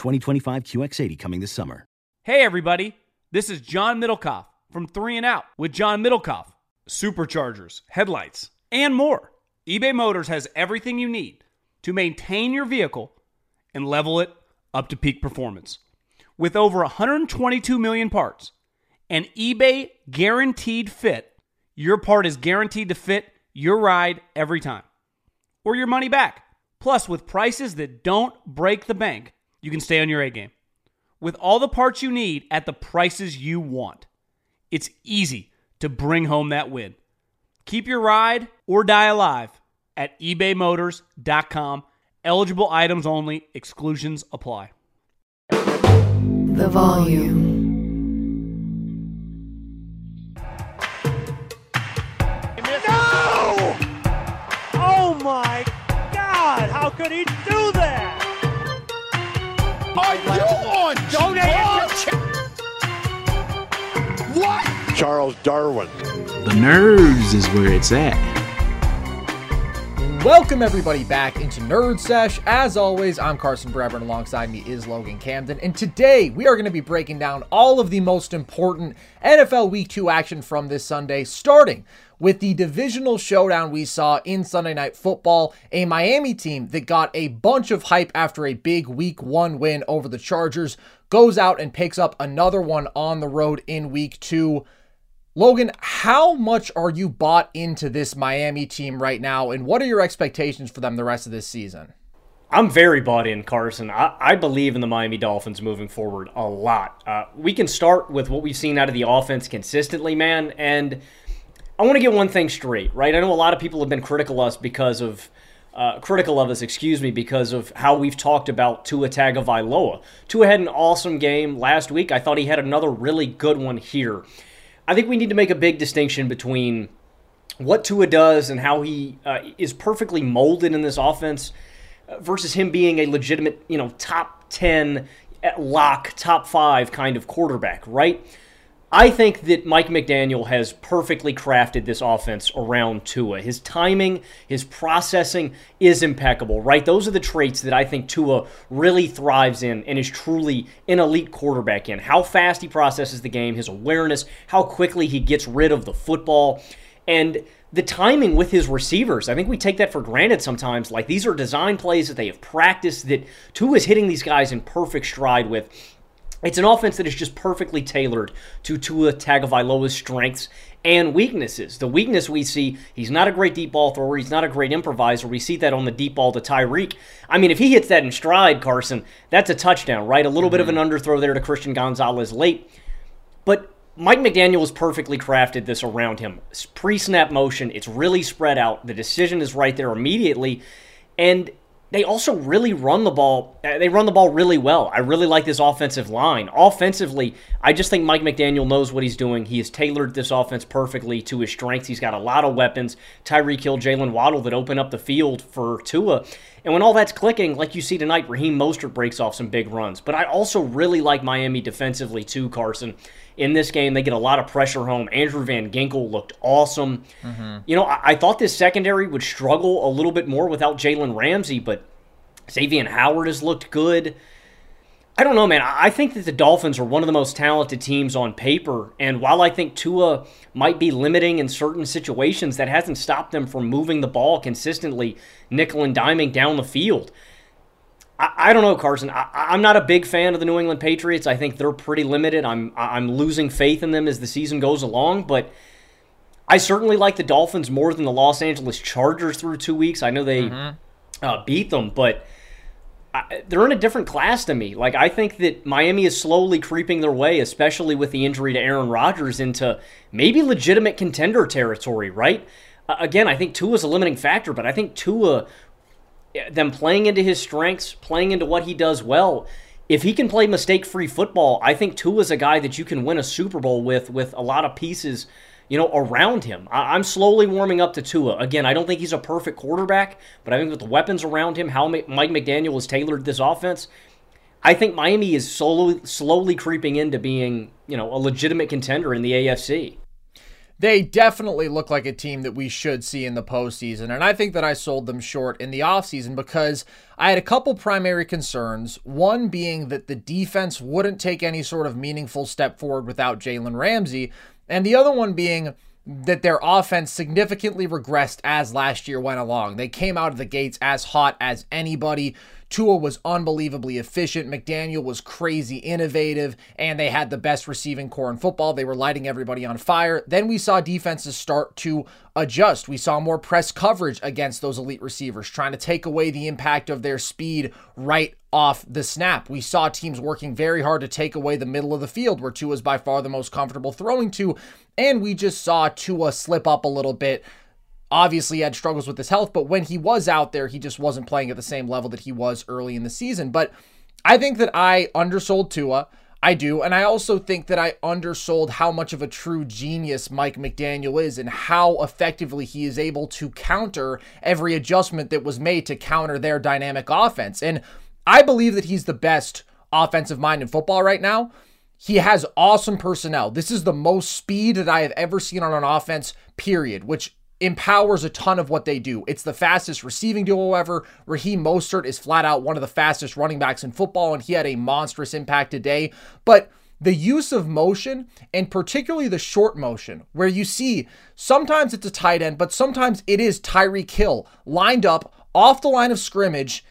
2025 QX80 coming this summer. Hey, everybody. This is John Middlekauff from 3 and Out with John Middlekauff. Superchargers, headlights, and more. eBay Motors has everything you need to maintain your vehicle and level it up to peak performance. With over 122 million parts and eBay guaranteed fit, your part is guaranteed to fit your ride every time or your money back. Plus, with prices that don't break the bank, you can stay on your A game. With all the parts you need at the prices you want, it's easy to bring home that win. Keep your ride or die alive at ebaymotors.com. Eligible items only, exclusions apply. The volume. No! Oh my God! How could he do that? Are you on Donate What? Charles Darwin. The nerves is where it's at. Welcome everybody back into Nerd Sesh. As always, I'm Carson Brabern. Alongside me is Logan Camden, and today we are going to be breaking down all of the most important NFL Week Two action from this Sunday, starting with the divisional showdown we saw in Sunday Night Football. A Miami team that got a bunch of hype after a big Week One win over the Chargers goes out and picks up another one on the road in Week Two. Logan, how much are you bought into this Miami team right now, and what are your expectations for them the rest of this season? I'm very bought in, Carson. I, I believe in the Miami Dolphins moving forward a lot. Uh, we can start with what we've seen out of the offense consistently, man. And I want to get one thing straight, right? I know a lot of people have been critical of us because of uh, critical of us, excuse me, because of how we've talked about Tua Tagovailoa. Tua had an awesome game last week. I thought he had another really good one here. I think we need to make a big distinction between what Tua does and how he uh, is perfectly molded in this offense uh, versus him being a legitimate, you know, top 10 lock, top 5 kind of quarterback, right? I think that Mike McDaniel has perfectly crafted this offense around Tua. His timing, his processing is impeccable, right? Those are the traits that I think Tua really thrives in and is truly an elite quarterback in. How fast he processes the game, his awareness, how quickly he gets rid of the football, and the timing with his receivers. I think we take that for granted sometimes. Like these are design plays that they have practiced that Tua is hitting these guys in perfect stride with. It's an offense that is just perfectly tailored to Tua Tagovailoa's strengths and weaknesses. The weakness we see, he's not a great deep ball thrower. He's not a great improviser. We see that on the deep ball to Tyreek. I mean, if he hits that in stride, Carson, that's a touchdown, right? A little mm-hmm. bit of an underthrow there to Christian Gonzalez late. But Mike McDaniel has perfectly crafted this around him. Pre snap motion, it's really spread out. The decision is right there immediately. And they also really run the ball. Uh, they run the ball really well. I really like this offensive line. Offensively, I just think Mike McDaniel knows what he's doing. He has tailored this offense perfectly to his strengths. He's got a lot of weapons. Tyreek Hill, Jalen Waddle that open up the field for Tua. And when all that's clicking, like you see tonight, Raheem Mostert breaks off some big runs. But I also really like Miami defensively too, Carson in this game. They get a lot of pressure home. Andrew Van Ginkel looked awesome. Mm-hmm. You know, I-, I, thought this secondary would struggle a little bit more without Jalen Ramsey, but Xavier Howard has looked good. I don't know, man. I think that the Dolphins are one of the most talented teams on paper. And while I think Tua might be limiting in certain situations, that hasn't stopped them from moving the ball consistently, nickel and diming down the field. I, I don't know, Carson. I, I'm not a big fan of the New England Patriots. I think they're pretty limited. I'm I'm losing faith in them as the season goes along, but I certainly like the Dolphins more than the Los Angeles Chargers through two weeks. I know they mm-hmm. uh, beat them, but I, they're in a different class to me. Like I think that Miami is slowly creeping their way, especially with the injury to Aaron Rodgers, into maybe legitimate contender territory. Right? Uh, again, I think Tua is a limiting factor, but I think Tua them playing into his strengths, playing into what he does well. If he can play mistake-free football, I think Tua is a guy that you can win a Super Bowl with with a lot of pieces, you know, around him. I- am slowly warming up to Tua. Again, I don't think he's a perfect quarterback, but I think with the weapons around him, how Mike McDaniel has tailored this offense, I think Miami is slowly slowly creeping into being, you know, a legitimate contender in the AFC they definitely look like a team that we should see in the postseason. And I think that I sold them short in the offseason because I had a couple primary concerns. One being that the defense wouldn't take any sort of meaningful step forward without Jalen Ramsey. And the other one being that their offense significantly regressed as last year went along. They came out of the gates as hot as anybody. Tua was unbelievably efficient. McDaniel was crazy innovative, and they had the best receiving corps in football. They were lighting everybody on fire. Then we saw defenses start to adjust. We saw more press coverage against those elite receivers, trying to take away the impact of their speed right off the snap. We saw teams working very hard to take away the middle of the field, where Tua is by far the most comfortable throwing to. And we just saw Tua slip up a little bit obviously had struggles with his health, but when he was out there, he just wasn't playing at the same level that he was early in the season. But I think that I undersold Tua. I do. And I also think that I undersold how much of a true genius Mike McDaniel is and how effectively he is able to counter every adjustment that was made to counter their dynamic offense. And I believe that he's the best offensive mind in football right now. He has awesome personnel. This is the most speed that I have ever seen on an offense, period, which empowers a ton of what they do. It's the fastest receiving duo ever. Raheem Mostert is flat out one of the fastest running backs in football, and he had a monstrous impact today. But the use of motion, and particularly the short motion, where you see sometimes it's a tight end, but sometimes it is Tyreek Hill lined up off the line of scrimmage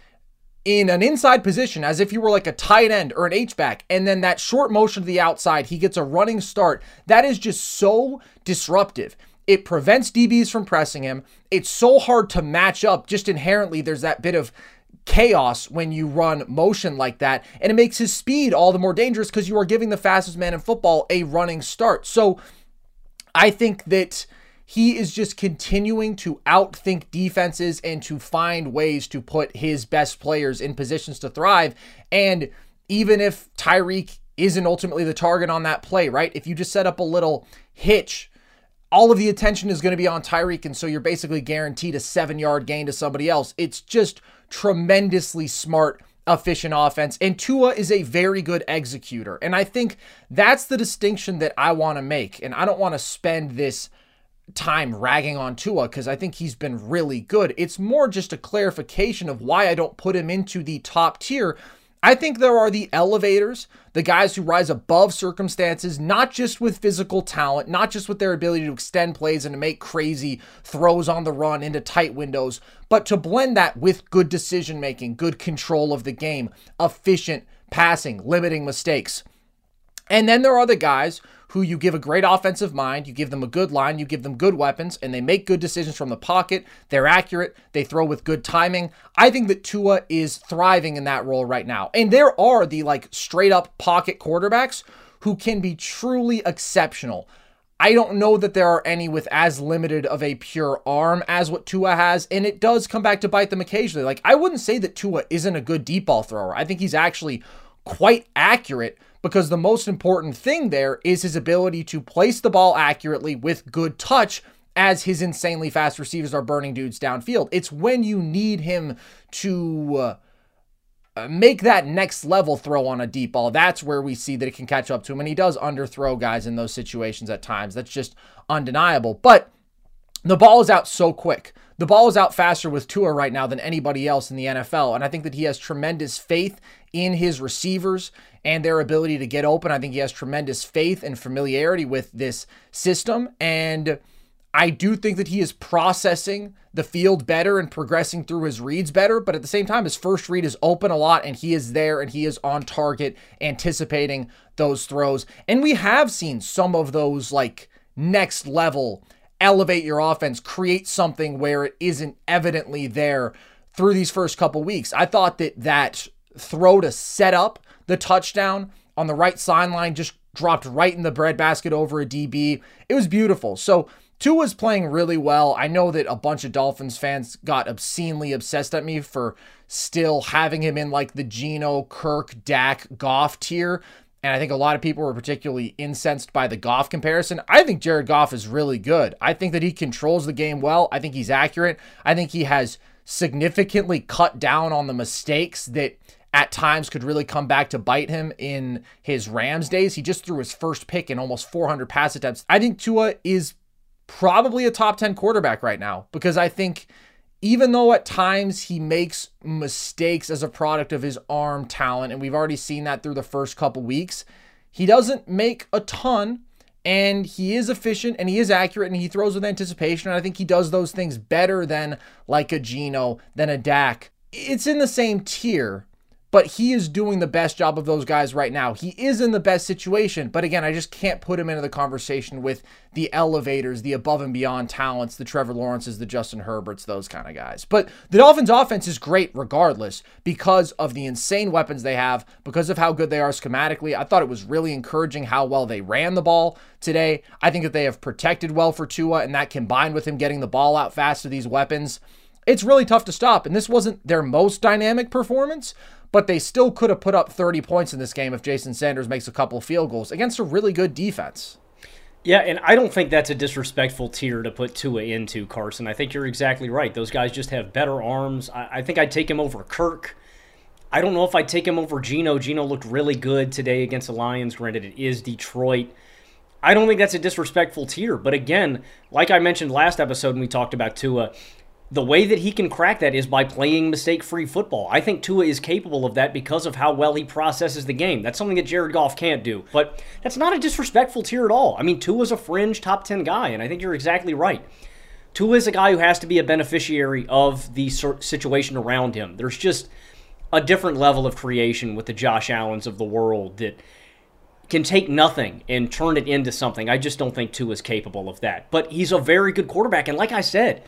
in an inside position as if you were like a tight end or an H-back, and then that short motion to the outside, he gets a running start. That is just so disruptive. It prevents DBs from pressing him. It's so hard to match up. Just inherently, there's that bit of chaos when you run motion like that. And it makes his speed all the more dangerous because you are giving the fastest man in football a running start. So I think that he is just continuing to outthink defenses and to find ways to put his best players in positions to thrive. And even if Tyreek isn't ultimately the target on that play, right? If you just set up a little hitch all of the attention is going to be on Tyreek, and so you're basically guaranteed a seven yard gain to somebody else. It's just tremendously smart, efficient offense. And Tua is a very good executor. And I think that's the distinction that I want to make. And I don't want to spend this time ragging on Tua because I think he's been really good. It's more just a clarification of why I don't put him into the top tier I think there are the elevators, the guys who rise above circumstances, not just with physical talent, not just with their ability to extend plays and to make crazy throws on the run into tight windows, but to blend that with good decision making, good control of the game, efficient passing, limiting mistakes. And then there are the guys who you give a great offensive mind, you give them a good line, you give them good weapons, and they make good decisions from the pocket. They're accurate, they throw with good timing. I think that Tua is thriving in that role right now. And there are the like straight up pocket quarterbacks who can be truly exceptional. I don't know that there are any with as limited of a pure arm as what Tua has, and it does come back to bite them occasionally. Like, I wouldn't say that Tua isn't a good deep ball thrower. I think he's actually quite accurate because the most important thing there is his ability to place the ball accurately with good touch as his insanely fast receivers are burning dudes downfield. It's when you need him to uh, uh, make that next level throw on a deep ball. That's where we see that it can catch up to him. And he does underthrow guys in those situations at times. That's just undeniable. But the ball is out so quick. The ball is out faster with Tua right now than anybody else in the NFL. And I think that he has tremendous faith in his receivers and their ability to get open. I think he has tremendous faith and familiarity with this system. And I do think that he is processing the field better and progressing through his reads better, but at the same time, his first read is open a lot and he is there and he is on target, anticipating those throws. And we have seen some of those like next level elevate your offense, create something where it isn't evidently there through these first couple weeks. I thought that that throw to set up the touchdown on the right sideline just dropped right in the breadbasket over a DB. It was beautiful. So Tua's playing really well. I know that a bunch of Dolphins fans got obscenely obsessed at me for still having him in like the Geno, Kirk, Dak, Goff tier. And I think a lot of people were particularly incensed by the Goff comparison. I think Jared Goff is really good. I think that he controls the game well. I think he's accurate. I think he has significantly cut down on the mistakes that at times could really come back to bite him in his Rams days. He just threw his first pick in almost 400 pass attempts. I think Tua is probably a top 10 quarterback right now because I think even though at times he makes mistakes as a product of his arm talent, and we've already seen that through the first couple weeks, he doesn't make a ton and he is efficient and he is accurate and he throws with anticipation. And I think he does those things better than like a Geno, than a Dak. It's in the same tier, but he is doing the best job of those guys right now. He is in the best situation, but again, I just can't put him into the conversation with the elevators, the above and beyond talents, the Trevor Lawrences, the Justin Herberts, those kind of guys. But the Dolphins' offense is great regardless because of the insane weapons they have, because of how good they are schematically. I thought it was really encouraging how well they ran the ball today. I think that they have protected well for Tua, and that combined with him getting the ball out fast to these weapons it's really tough to stop. And this wasn't their most dynamic performance, but they still could have put up 30 points in this game if Jason Sanders makes a couple field goals against a really good defense. Yeah, and I don't think that's a disrespectful tier to put Tua into, Carson. I think you're exactly right. Those guys just have better arms. I, I think I'd take him over Kirk. I don't know if I'd take him over Geno. Geno looked really good today against the Lions. Granted, it is Detroit. I don't think that's a disrespectful tier. But again, like I mentioned last episode when we talked about Tua, the way that he can crack that is by playing mistake free football. I think Tua is capable of that because of how well he processes the game. That's something that Jared Goff can't do. But that's not a disrespectful tier at all. I mean, Tua's a fringe top 10 guy, and I think you're exactly right. Tua is a guy who has to be a beneficiary of the situation around him. There's just a different level of creation with the Josh Allens of the world that can take nothing and turn it into something. I just don't think Tua is capable of that. But he's a very good quarterback, and like I said,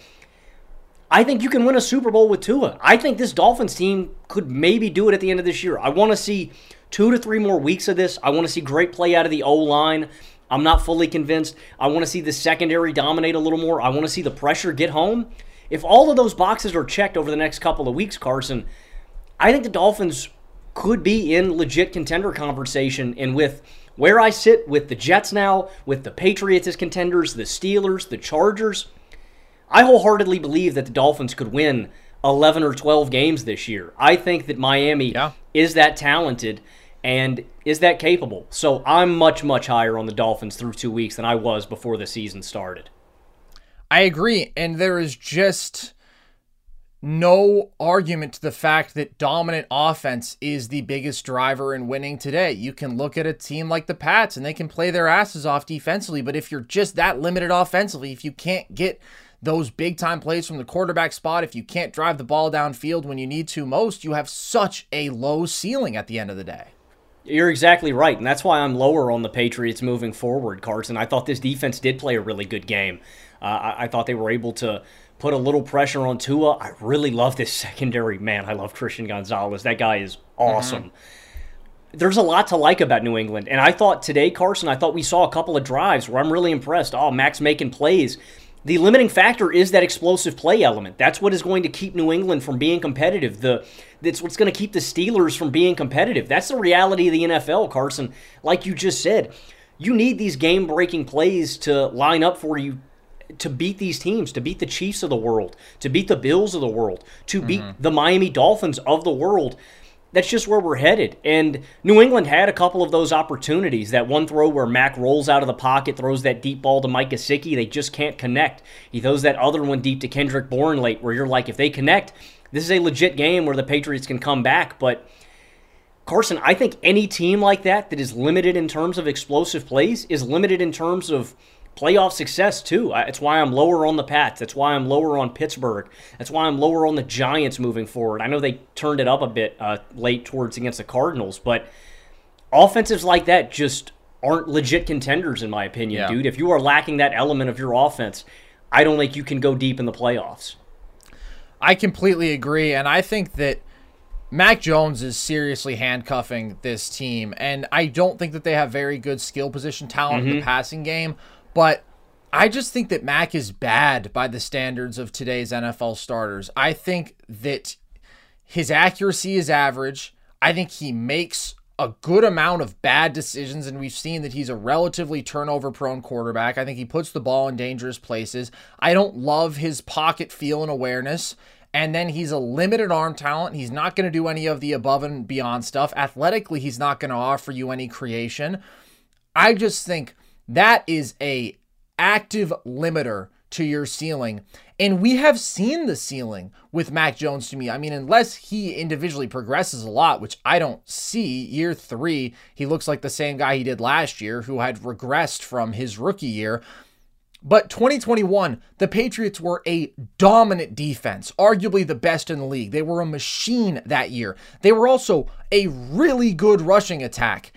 I think you can win a Super Bowl with Tua. I think this Dolphins team could maybe do it at the end of this year. I want to see two to three more weeks of this. I want to see great play out of the O line. I'm not fully convinced. I want to see the secondary dominate a little more. I want to see the pressure get home. If all of those boxes are checked over the next couple of weeks, Carson, I think the Dolphins could be in legit contender conversation. And with where I sit with the Jets now, with the Patriots as contenders, the Steelers, the Chargers, I wholeheartedly believe that the Dolphins could win 11 or 12 games this year. I think that Miami yeah. is that talented and is that capable. So I'm much, much higher on the Dolphins through two weeks than I was before the season started. I agree. And there is just no argument to the fact that dominant offense is the biggest driver in winning today. You can look at a team like the Pats and they can play their asses off defensively, but if you're just that limited offensively, if you can't get those big time plays from the quarterback spot, if you can't drive the ball downfield when you need to most, you have such a low ceiling at the end of the day. You're exactly right, and that's why I'm lower on the Patriots moving forward, Carson. I thought this defense did play a really good game. Uh, I, I thought they were able to put a little pressure on Tua. I really love this secondary. Man, I love Christian Gonzalez. That guy is awesome. Mm-hmm there's a lot to like about New England. And I thought today, Carson, I thought we saw a couple of drives where I'm really impressed. Oh, Max making plays. The limiting factor is that explosive play element. That's what is going to keep New England from being competitive. The that's what's going to keep the Steelers from being competitive. That's the reality of the NFL, Carson. Like you just said, you need these game-breaking plays to line up for you to beat these teams, to beat the Chiefs of the world, to beat the Bills of the world, to beat mm-hmm. the Miami Dolphins of the world that's just where we're headed. And New England had a couple of those opportunities. That one throw where Mac rolls out of the pocket, throws that deep ball to Mike Gesicki. They just can't connect. He throws that other one deep to Kendrick Bourne late, where you're like, if they connect, this is a legit game where the Patriots can come back. But Carson, I think any team like that that is limited in terms of explosive plays is limited in terms of playoff success too. That's why I'm lower on the Pats. That's why I'm lower on Pittsburgh. That's why I'm lower on the Giants moving forward. I know they turned it up a bit uh, late towards against the Cardinals, but offensives like that just aren't legit contenders in my opinion, Yeah. dude. If you are lacking that element of your offense, I don't think you can go deep in the playoffs. I completely agree, and I think that Mac Jones is seriously handcuffing this team, and I don't think that they have very good skill position talent in the passing game, but I just think that Mac is bad by the standards of today's NFL starters. I think that his accuracy is average. I think he makes a good amount of bad decisions, and we've seen that he's a relatively turnover prone quarterback. I think he puts the ball in dangerous places. I don't love his pocket feel and awareness. And then he's a limited arm talent. He's not going to do any of the above and beyond stuff. Athletically, he's not going to offer you any creation. I just think that is a active limiter to your ceiling. And we have seen the ceiling with Mac Jones to me. I mean, unless he individually progresses a lot, which I don't see, year three, he looks like the same guy he did last year who had regressed from his rookie year. But 2021, the Patriots were a dominant defense, arguably the best in the league. They were a machine that year. They were also a really good rushing attack.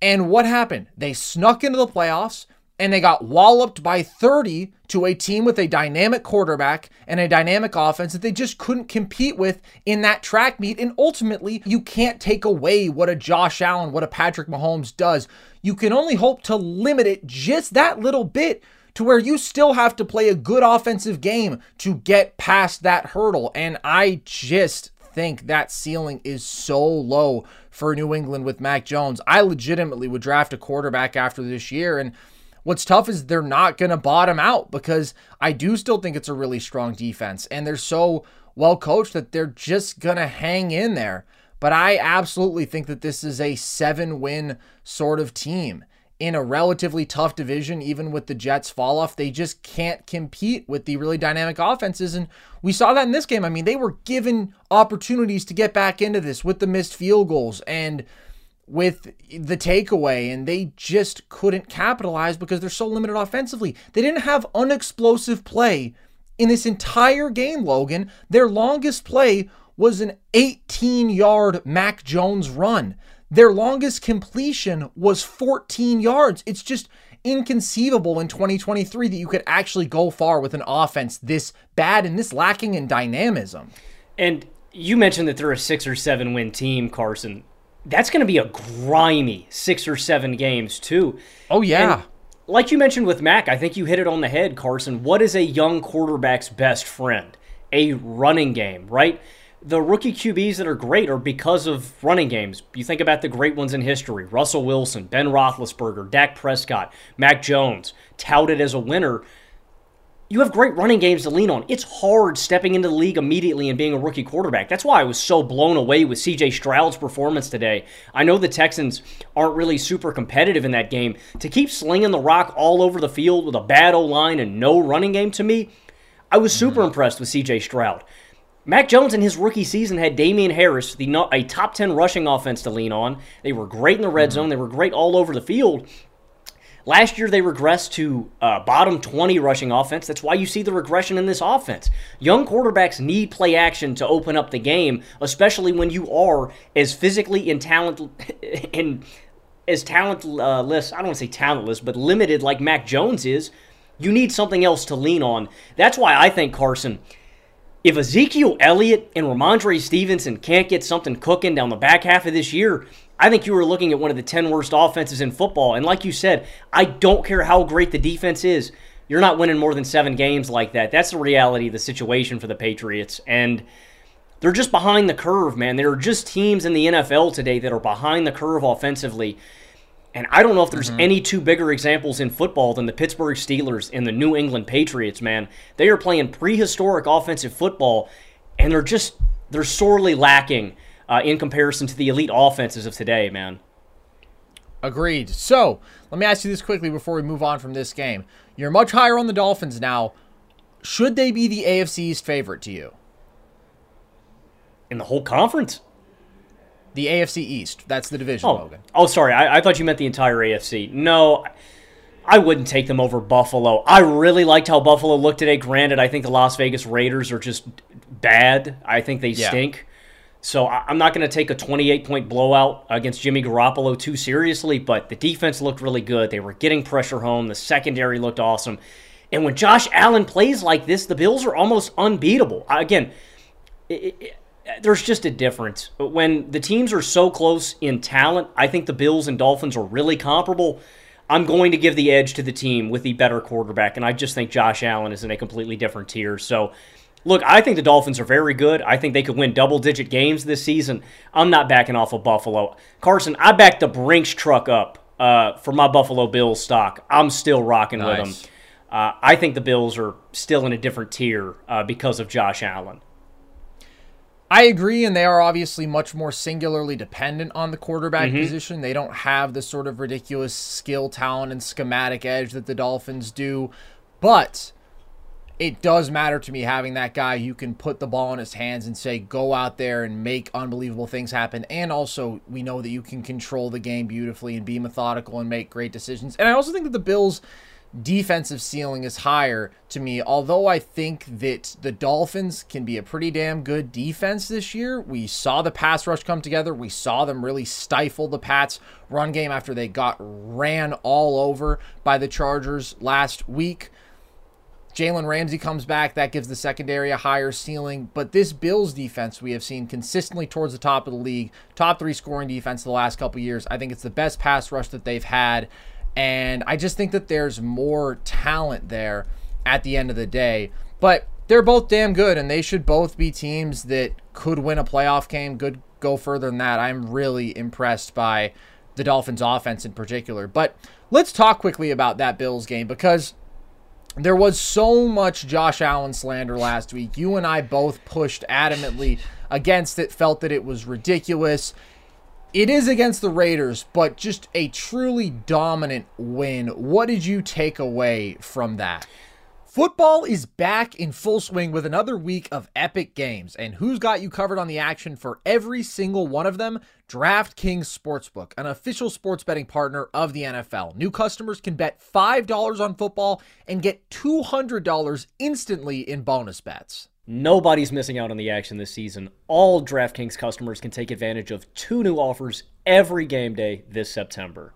And what happened? They snuck into the playoffs and they got walloped by 30 to a team with a dynamic quarterback and a dynamic offense that they just couldn't compete with in that track meet. And ultimately, you can't take away what a Josh Allen, what a Patrick Mahomes does. You can only hope to limit it just that little bit to where you still have to play a good offensive game to get past that hurdle. And I just think that ceiling is so low for New England with Mac Jones. I legitimately would draft a quarterback after this year. And what's tough is they're not going to bottom out because I do still think it's a really strong defense. And they're so well coached that they're just going to hang in there. But I absolutely think that this is a seven win sort of team in a relatively tough division, even with the Jets fall off, they just can't compete with the really dynamic offenses. And we saw that in this game. I mean, they were given opportunities to get back into this with the missed field goals and with the takeaway, and they just couldn't capitalize because they're so limited offensively. They didn't have unexplosive play in this entire game, Logan. Their longest play was an 18 yard Mac Jones run. Their longest completion was 14 yards. It's just inconceivable in 2023 that you could actually go far with an offense this bad and this lacking in dynamism. And you mentioned that they're a six or seven win team, Carson. That's going to be a grimy six or seven games, too. Oh, yeah. And like you mentioned with Mac, I think you hit it on the head, Carson. What is a young quarterback's best friend? A running game, right? The rookie QBs that are great are because of running games. You think about the great ones in history Russell Wilson, Ben Roethlisberger, Dak Prescott, Mac Jones, touted as a winner. You have great running games to lean on. It's hard stepping into the league immediately and being a rookie quarterback. That's why I was so blown away with CJ Stroud's performance today. I know the Texans aren't really super competitive in that game. To keep slinging the rock all over the field with a bad O line and no running game to me, I was super mm-hmm. impressed with CJ Stroud. Mac Jones in his rookie season had Damien Harris, the a top 10 rushing offense to lean on. They were great in the red zone. They were great all over the field. Last year, they regressed to uh, bottom 20 rushing offense. That's why you see the regression in this offense. Young quarterbacks need play action to open up the game, especially when you are as physically and talent and as talentless. I don't want to say talentless, but limited like Mac Jones is. You need something else to lean on. That's why I think Carson if Ezekiel Elliott and Rhamondre Stevenson can't get something cooking down the back half of this year, I think you were looking at one of the 10 worst offenses in football. And like you said, I don't care how great the defense is. You're not winning more than seven games like that. That's the reality of the situation for the Patriots. And they're just behind the curve, man. There are just teams in the NFL today that are behind the curve offensively. And I don't know if there's mm-hmm. any two bigger examples in football than the Pittsburgh Steelers and the New England Patriots, man. They are playing prehistoric offensive football, and they're just they're sorely lacking uh, in comparison to the elite offenses of today, man. Agreed. So let me ask you this quickly before we move on from this game. You're much higher on the Dolphins now. Should they be the AFC's favorite to you? In the whole conference? The AFC East. That's the division, oh. Logan. Oh, sorry. I, I, thought you meant the entire AFC. No, I wouldn't take them over Buffalo. I really liked how Buffalo looked today. Granted, I think the Las Vegas Raiders are just bad. I think they Yeah. stink. So I- I'm not going to take a 28 point blowout against Jimmy Garoppolo too seriously, but the defense looked really good. They were getting pressure home. The secondary looked awesome. And when Josh Allen plays like this, the Bills are almost unbeatable. Again, it, it, there's just a difference. But When the teams are so close in talent, I think the Bills and Dolphins are really comparable. I'm going to give the edge to the team with the better quarterback, and I just think Josh Allen is in a completely different tier. So, look, I think the Dolphins are very good. I think they could win double digit games this season. I'm not backing off of Buffalo. Carson, I backed the Brinks truck up uh, for my Buffalo Bills stock. I'm still rocking with them. Uh, I think the Bills are still in a different tier uh, because of Josh Allen. I agree, and they are obviously much more singularly dependent on the quarterback Mhm. position. They don't have the sort of ridiculous skill, talent, and schematic edge that the Dolphins do. But it does matter to me having that guy you can put the ball in his hands and say, go out there and make unbelievable things happen. And also, we know that you can control the game beautifully and be methodical and make great decisions. And I also think that the Bills' defensive ceiling is higher to me. Although I think that the Dolphins can be a pretty damn good defense this year. We saw the pass rush come together. We saw them really stifle the Pats' run game after they got ran all over by the Chargers last week. Jalen Ramsey comes back. That gives the secondary a higher ceiling. But this Bills defense we have seen consistently towards the top of the league, top three scoring defense the last couple years. I think it's the best pass rush that they've had. And I just think that there's more talent there at the end of the day. But they're both damn good, and they should both be teams that could win a playoff game, could go further than that. I'm really impressed by the Dolphins' offense in particular. But let's talk quickly about that Bills game because there was so much Josh Allen slander last week. You and I both pushed adamantly against it, felt that it was ridiculous. It is against the Raiders, but just a truly dominant win. What did you take away from that? Football is back in full swing with another week of epic games. And who's got you covered on the action for every single one of them? DraftKings Sportsbook, an official sports betting partner of the NFL. New customers can bet $5 on football and get $200 instantly in bonus bets. Nobody's missing out on the action this season. All DraftKings customers can take advantage of two new offers every game day this September.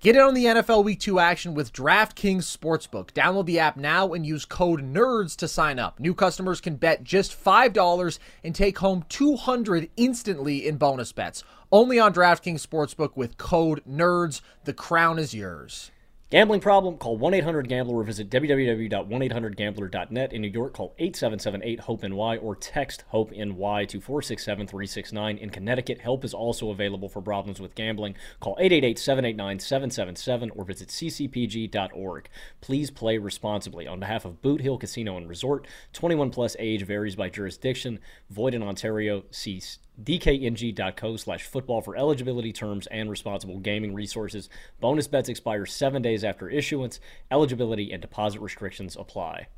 Get in on the NFL Week 2 action with DraftKings Sportsbook. Download the app now and use code NERDS to sign up. New customers can bet just $5 and take home 200 instantly in bonus bets. Only on DraftKings Sportsbook with code NERDS. The crown is yours. Gambling problem? Call 1-800-GAMBLER or visit www.1800gambler.net. In New York, call 877-8-HOPE-NY or text HOPE-NY to 467-369. In Connecticut, help is also available for problems with gambling. Call 888-789-777 or visit ccpg.org. Please play responsibly. On behalf of Boot Hill Casino and Resort, 21 plus age varies by jurisdiction. Void in Ontario. See dkng.co slash football for eligibility terms and responsible gaming resources. Bonus bets expire seven days after issuance. Eligibility and deposit restrictions apply.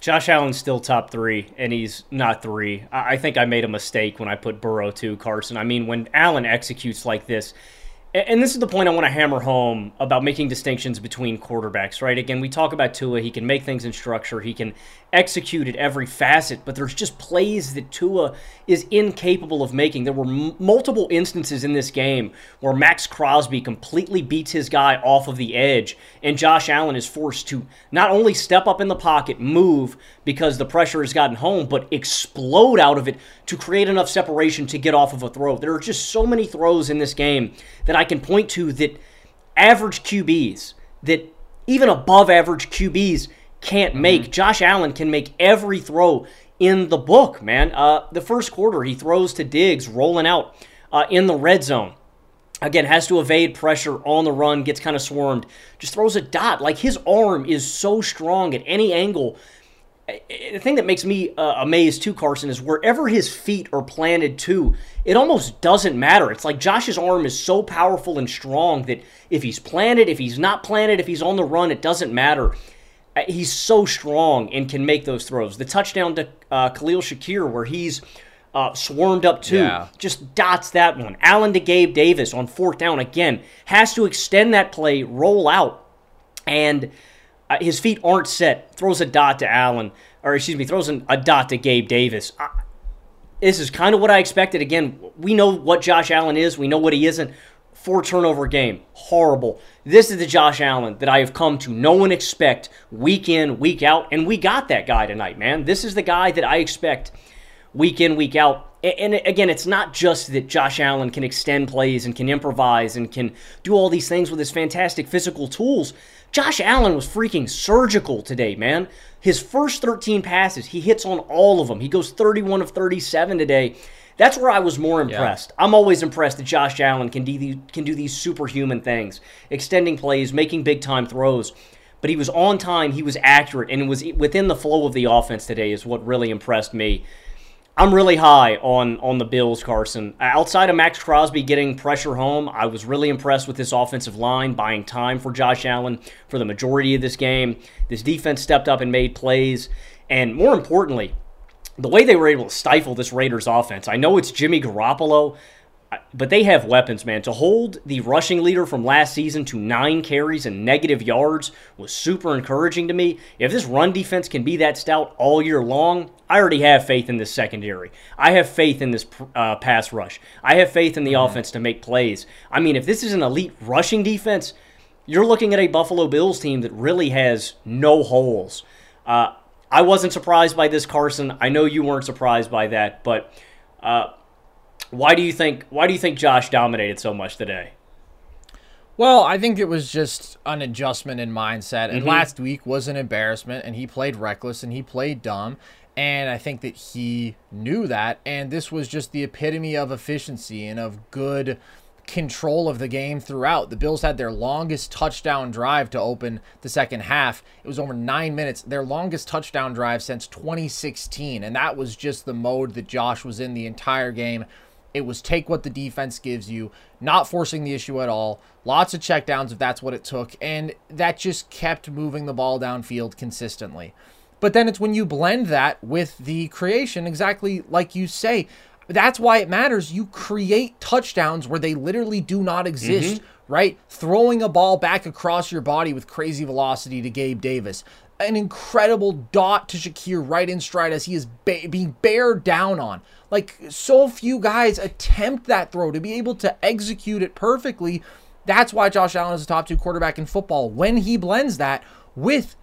Josh Allen's still top three, and he's not three. I think I made a mistake when I put Burrow two, Carson. I mean, when Allen executes like this, and this is the point I want to hammer home about making distinctions between quarterbacks, right? Again, we talk about Tua. He can make things in structure, he can execute at every facet, but there's just plays that Tua is incapable of making. There were m- multiple instances in this game where Maxx Crosby completely beats his guy off of the edge, and Josh Allen is forced to not only step up in the pocket, move because the pressure has gotten home, but explode out of it to create enough separation to get off of a throw. There are just so many throws in this game that I can point to that average QBs, that even above average QBs can't make. Josh Allen can make every throw in the book, man. Uh, the first quarter, he throws to Diggs, rolling out uh, in the red zone. Again, has to evade pressure on the run, gets kind of swarmed, just throws a dot. Like his arm is so strong at any angle. The thing that makes me uh, amazed too, Carson, is wherever his feet are planted to, it almost doesn't matter. It's like Josh's arm is so powerful and strong that if he's planted, if he's not planted, if he's on the run, it doesn't matter. Uh, He's so strong and can make those throws. The touchdown to uh, Khalil Shakir, where he's uh, swarmed up two, Yeah. just dots that one. Allen to Gabe Davis on fourth down again has to extend that play, roll out, and his feet aren't set. Throws a dot to Allen, or excuse me, throws an, a dot to Gabe Davis. I, this is kind of what I expected. Again, we know what Josh Allen is. We know what he isn't. Four turnover game, horrible. This is the Josh Allen that I have come to know and expect week in, week out, and we got that guy tonight, man. This is the guy that I expect week in, week out. And again, it's not just that Josh Allen can extend plays and can improvise and can do all these things with his fantastic physical tools. Josh Allen was freaking surgical today, man. His first 13 passes, he hits on all of them. He goes 31 of 37 today. That's where I was more impressed. I'm always impressed that Josh Allen can do these, can do these superhuman things, extending plays, making big time throws. But he was on time, he was accurate, and it was within the flow of the offense today is what really impressed me. I'm really high on on the Bills, Carson. Outside of Maxx Crosby getting pressure home, I was really impressed with this offensive line buying time for Josh Allen for the majority of this game. This defense stepped up and made plays, and more importantly, the way they were able to stifle this Raiders offense. I know it's Jimmy Garoppolo, but they have weapons, man. To hold the rushing leader from last season to nine carries and negative yards was super encouraging to me. If this run defense can be that stout all year long, I already have faith in this secondary. I have faith in this uh, pass rush. I have faith in the offense to make plays. I mean, if this is an elite rushing defense, you're looking at a Buffalo Bills team that really has no holes. Uh, I wasn't surprised by this, Carson. I know you weren't surprised by that, but. Uh, why do you think why do you think Josh dominated so much today? Well, I think it was just an adjustment in mindset. And Mhm. last week was an embarrassment, and he played reckless and he played dumb. And I think that he knew that. And this was just the epitome of efficiency and of good control of the game throughout. The Bills had their longest touchdown drive to open the second half. It was over nine minutes, their longest touchdown drive since 2016. And that was just the mode that Josh was in the entire game. It was take what the defense gives you, not forcing the issue at all. Lots of checkdowns if that's what it took. And that just kept moving the ball downfield consistently. But then it's when you blend that with the creation, exactly like you say. That's why it matters. You create touchdowns where they literally do not exist, mm-hmm. right? Throwing a ball back across your body with crazy velocity to Gabe Davis. An incredible dot to Shakir right in stride as he is ba- being bared down on. Like, so few guys attempt that throw to be able to execute it perfectly. That's why Josh Allen is a top two quarterback in football. When he blends that with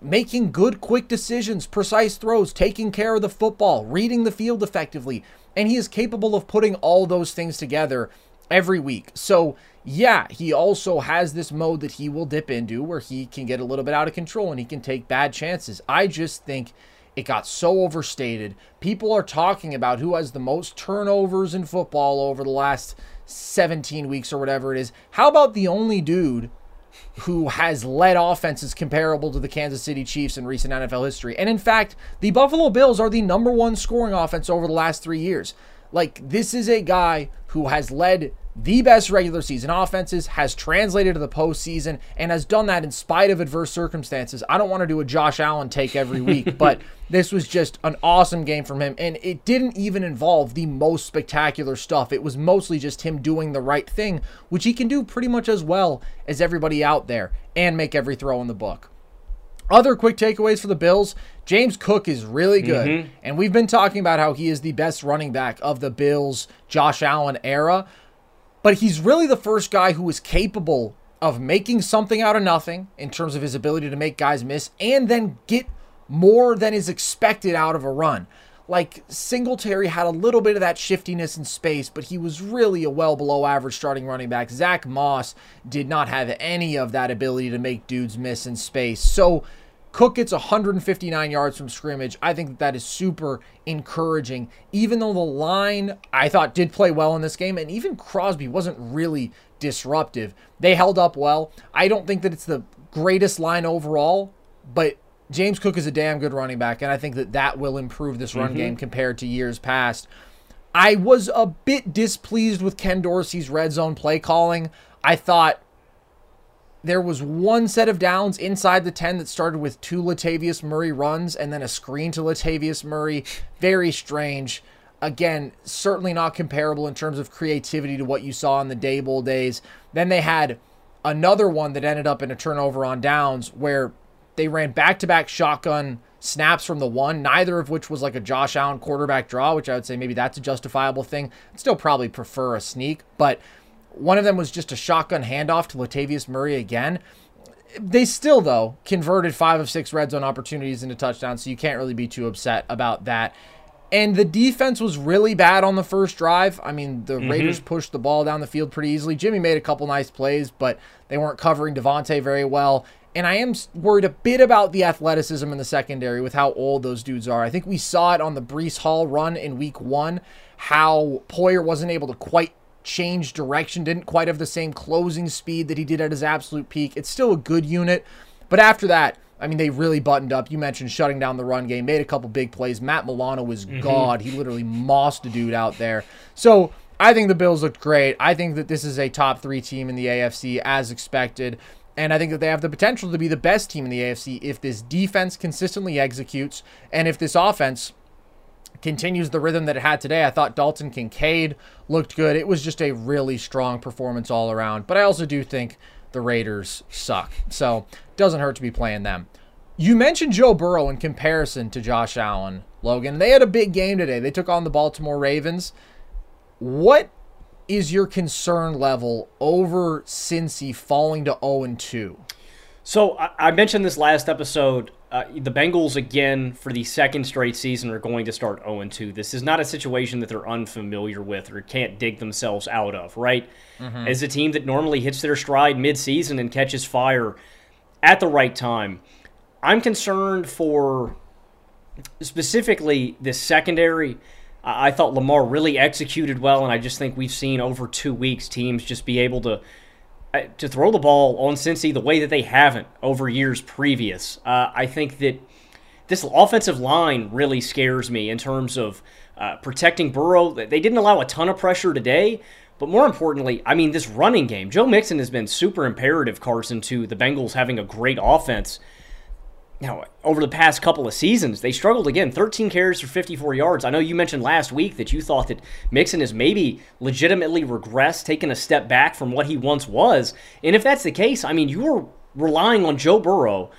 making good, quick decisions, precise throws, taking care of the football, reading the field effectively. And he is capable of putting all those things together every week. So, yeah, he also has this mode that he will dip into where he can get a little bit out of control and he can take bad chances. I just think it got so overstated. People are talking about who has the most turnovers in football over the last 17 weeks or whatever it is. How about the only dude who has led offenses comparable to the Kansas City Chiefs in recent NFL history. And in fact, the Buffalo Bills are the number one scoring offense over the last three years. Like, this is a guy who has led the best regular season offenses, has translated to the postseason, and has done that in spite of adverse circumstances. I don't want to do a Josh Allen take every week, but this was just an awesome game from him. And it didn't even involve the most spectacular stuff. It was mostly just him doing the right thing, which he can do pretty much as well as everybody out there and make every throw in the book. Other quick takeaways for the Bills James Cook is really good. Mhm. And we've been talking about how he is the best running back of the Bills Josh Allen era. But he's really the first guy who is capable of making something out of nothing in terms of his ability to make guys miss and then get more than is expected out of a run. Like Singletary had a little bit of that shiftiness in space, but he was really a well below average starting running back. Zach Moss did not have any of that ability to make dudes miss in space. So Cook gets 159 yards from scrimmage. I think that, is super encouraging. Even though the line I thought did play well in this game, and even Crosby wasn't really disruptive, they held up well. I don't think that it's the greatest line overall, but James Cook is a damn good running back, and I think that that will improve this run Mhm. game compared to years past. I was a bit displeased with Ken Dorsey's red zone play calling. I thought there was one set of downs inside the 10 that started with two Latavius Murray runs and then a screen to Latavius Murray. Very strange. Again, certainly not comparable in terms of creativity to what you saw in the Daboll days. Then they had another one that ended up in a turnover on downs where they ran back to back shotgun snaps from the one, neither of which was like a Josh Allen quarterback draw, which I would say maybe that's a justifiable thing. I'd still probably prefer a sneak, but one of them was just a shotgun handoff to Latavius Murray again. They still, though, converted five of six red zone opportunities into touchdowns, so you can't really be too upset about that. And the defense was really bad on the first drive. I mean, the mm-hmm. Raiders pushed the ball down the field pretty easily. Jimmy made a couple nice plays, but they weren't covering Davante very well. And I am worried a bit about the athleticism in the secondary with how old those dudes are. I think we saw it on the Breece Hall run in week one, how Poyer wasn't able to quite change direction, didn't quite have the same closing speed that he did at his absolute peak. It's still a good unit. But after that, I mean, they really buttoned up. You mentioned shutting down the run game, made a couple big plays. Matt Milano was mm-hmm. God. He literally mossed a dude out there. So I think the Bills looked great. I think that this is a top three team in the AFC as expected. And I think that they have the potential to be the best team in the AFC if this defense consistently executes and if this offense continues the rhythm that it had today. I thought Dalton Kincaid looked good. It was just a really strong performance all around. But I also do think the Raiders suck. So doesn't hurt to be playing them. You mentioned Joe Burrow in comparison to Josh Allen, Logan. They had a big game today. They took on the Baltimore Ravens. What is your concern level over Cincy falling to 0 2? So I mentioned this last episode. Uh, the Bengals again for the second straight season are going to start 0 2. This is not a situation that they're unfamiliar with or can't dig themselves out of, right? Mm-hmm. As a team that normally hits their stride midseason and catches fire at the right time. I'm concerned for specifically this secondary. I thought Lamar really executed well, and I just think we've seen over two weeks teams just be able to to throw the ball on Cincy the way that they haven't over years previous. Uh, I think that this offensive line really scares me in terms of uh, protecting Burrow. They didn't allow a ton of pressure today, but more importantly, I mean, this running game. Joe Mixon has been super imperative, Carson, to the Bengals having a great offense. Now, over the past couple of seasons, they struggled again. 13 carries for 54 yards. I know you mentioned last week that you thought that Mixon has maybe legitimately regressed, taken a step back from what he once was. And if that's the case, I mean, you are relying on Joe Burrow,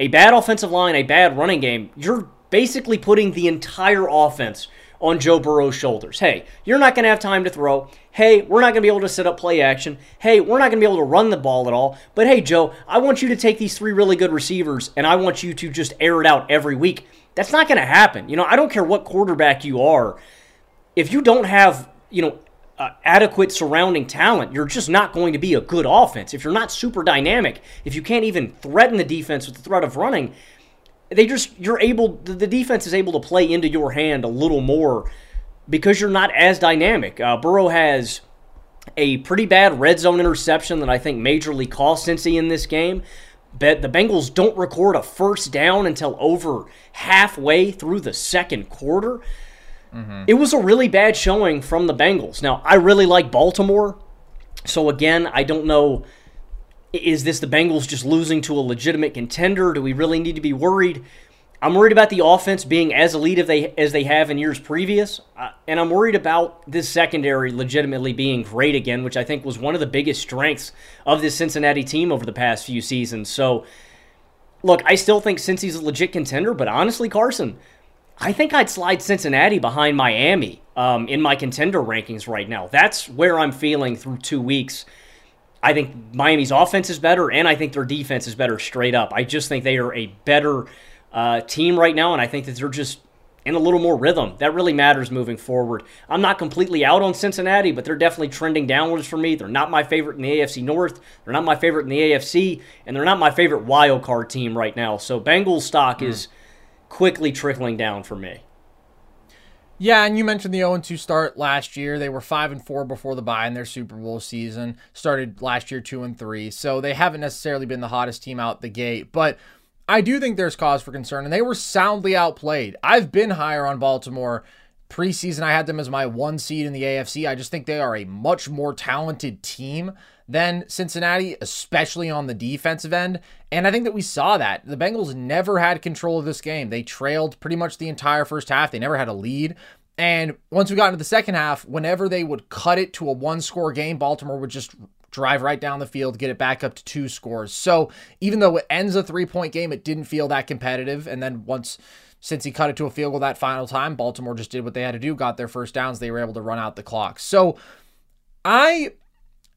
a bad offensive line, a bad running game. You're basically putting the entire offense on Joe Burrow's shoulders. Hey, you're not going to have time to throw. Hey, we're not going to be able to set up play action. Hey, we're not going to be able to run the ball at all. But hey, Joe, I want you to take these three really good receivers and I want you to just air it out every week. That's not going to happen. You know, I don't care what quarterback you are. If you don't have, you know, uh, adequate surrounding talent, you're just not going to be a good offense. If you're not super dynamic, if you can't even threaten the defense with the threat of running, they just you're able the defense is able to play into your hand a little more because you're not as dynamic. Uh, Burrow has a pretty bad red zone interception that I think majorly cost Cincy in this game. But the Bengals don't record a first down until over halfway through the second quarter. Mm-hmm. It was a really bad showing from the Bengals. Now, I really like Baltimore. So, again, I don't know is this the Bengals just losing to a legitimate contender? Do we really need to be worried? I'm worried about the offense being as elite as they as they have in years previous, uh, and I'm worried about this secondary legitimately being great again, which I think was one of the biggest strengths of this Cincinnati team over the past few seasons. So, look, I still think Cincy's a legit contender, but honestly, Carson, I think I'd slide Cincinnati behind Miami um, in my contender rankings right now. That's where I'm feeling through two weeks. I think Miami's offense is better, and I think their defense is better straight up. I just think they are a better uh, team right now, and I think that they're just in a little more rhythm. That really matters moving forward. I'm not completely out on Cincinnati, but they're definitely trending downwards for me. They're not my favorite in the AFC North. They're not my favorite in the AFC, and they're not my favorite wild card team right now. So Bengals stock mm. is quickly trickling down for me. Yeah, and you mentioned the 0 2 start last year. They were 5 and 4 before the bye in their Super Bowl season. Started last year 2 and 3. So they haven't necessarily been the hottest team out the gate, but I do think there's cause for concern and they were soundly outplayed. I've been higher on Baltimore preseason. I had them as my 1 seed in the AFC. I just think they are a much more talented team than Cincinnati, especially on the defensive end. And I think that we saw that. The Bengals never had control of this game. They trailed pretty much the entire first half, they never had a lead. And once we got into the second half, whenever they would cut it to a one score game, Baltimore would just drive right down the field, get it back up to two scores. So even though it ends a three point game, it didn't feel that competitive. And then once Cincy cut it to a field goal that final time, Baltimore just did what they had to do, got their first downs. They were able to run out the clock. So I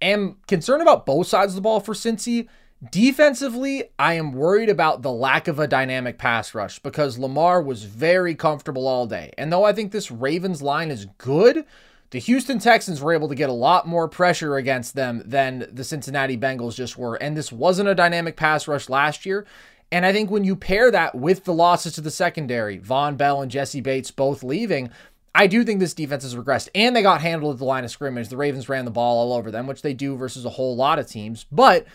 am concerned about both sides of the ball for Cincy. Defensively, I am worried about the lack of a dynamic pass rush because Lamar was very comfortable all day. And though I think this Ravens line is good, the Houston Texans were able to get a lot more pressure against them than the Cincinnati Bengals just were. And this wasn't a dynamic pass rush last year. And I think when you pair that with the losses to the secondary, Vonn Bell and Jessie Bates both leaving, I do think this defense has regressed. And they got handled at the line of scrimmage. The Ravens ran the ball all over them, which they do versus a whole lot of teams. But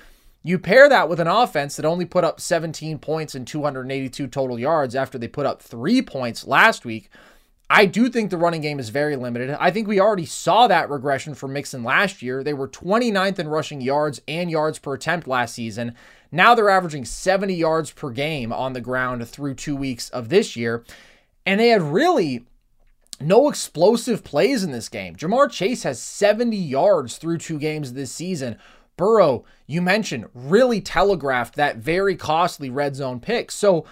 you pair that with an offense that only put up 17 points and 282 total yards after they put up three points last week. I do think the running game is very limited. I think we already saw that regression for Mixon last year. They were 29th in rushing yards and yards per attempt last season. Now they're averaging 70 yards per game on the ground through two weeks of this year. And they had really no explosive plays in this game. Ja'Marr Chase has 70 yards through two games this season. Burrow, you mentioned, really telegraphed that very costly red zone pick. So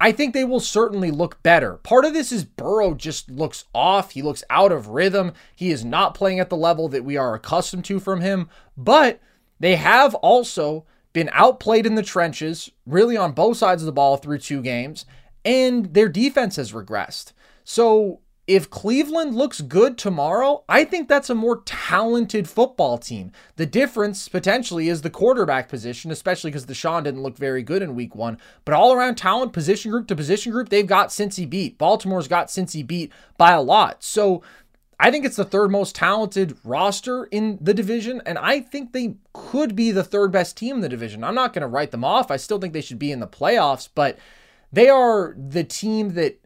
I think they will certainly look better. Part of this is Burrow just looks off. He looks out of rhythm. He is not playing at the level that we are accustomed to from him. But they have also been outplayed in the trenches, really on both sides of the ball through two games, and their defense has regressed. So if Cleveland looks good tomorrow, I think that's a more talented football team. The difference potentially is the quarterback position, especially because Deshaun didn't look very good in week one. But all around talent, position group to position group, they've got Cincy beat. Baltimore's got Cincy beat by a lot. So I think it's the third most talented roster in the division, and I think they could be the third best team in the division. I'm not going to write them off. I still think they should be in the playoffs, but they are the team that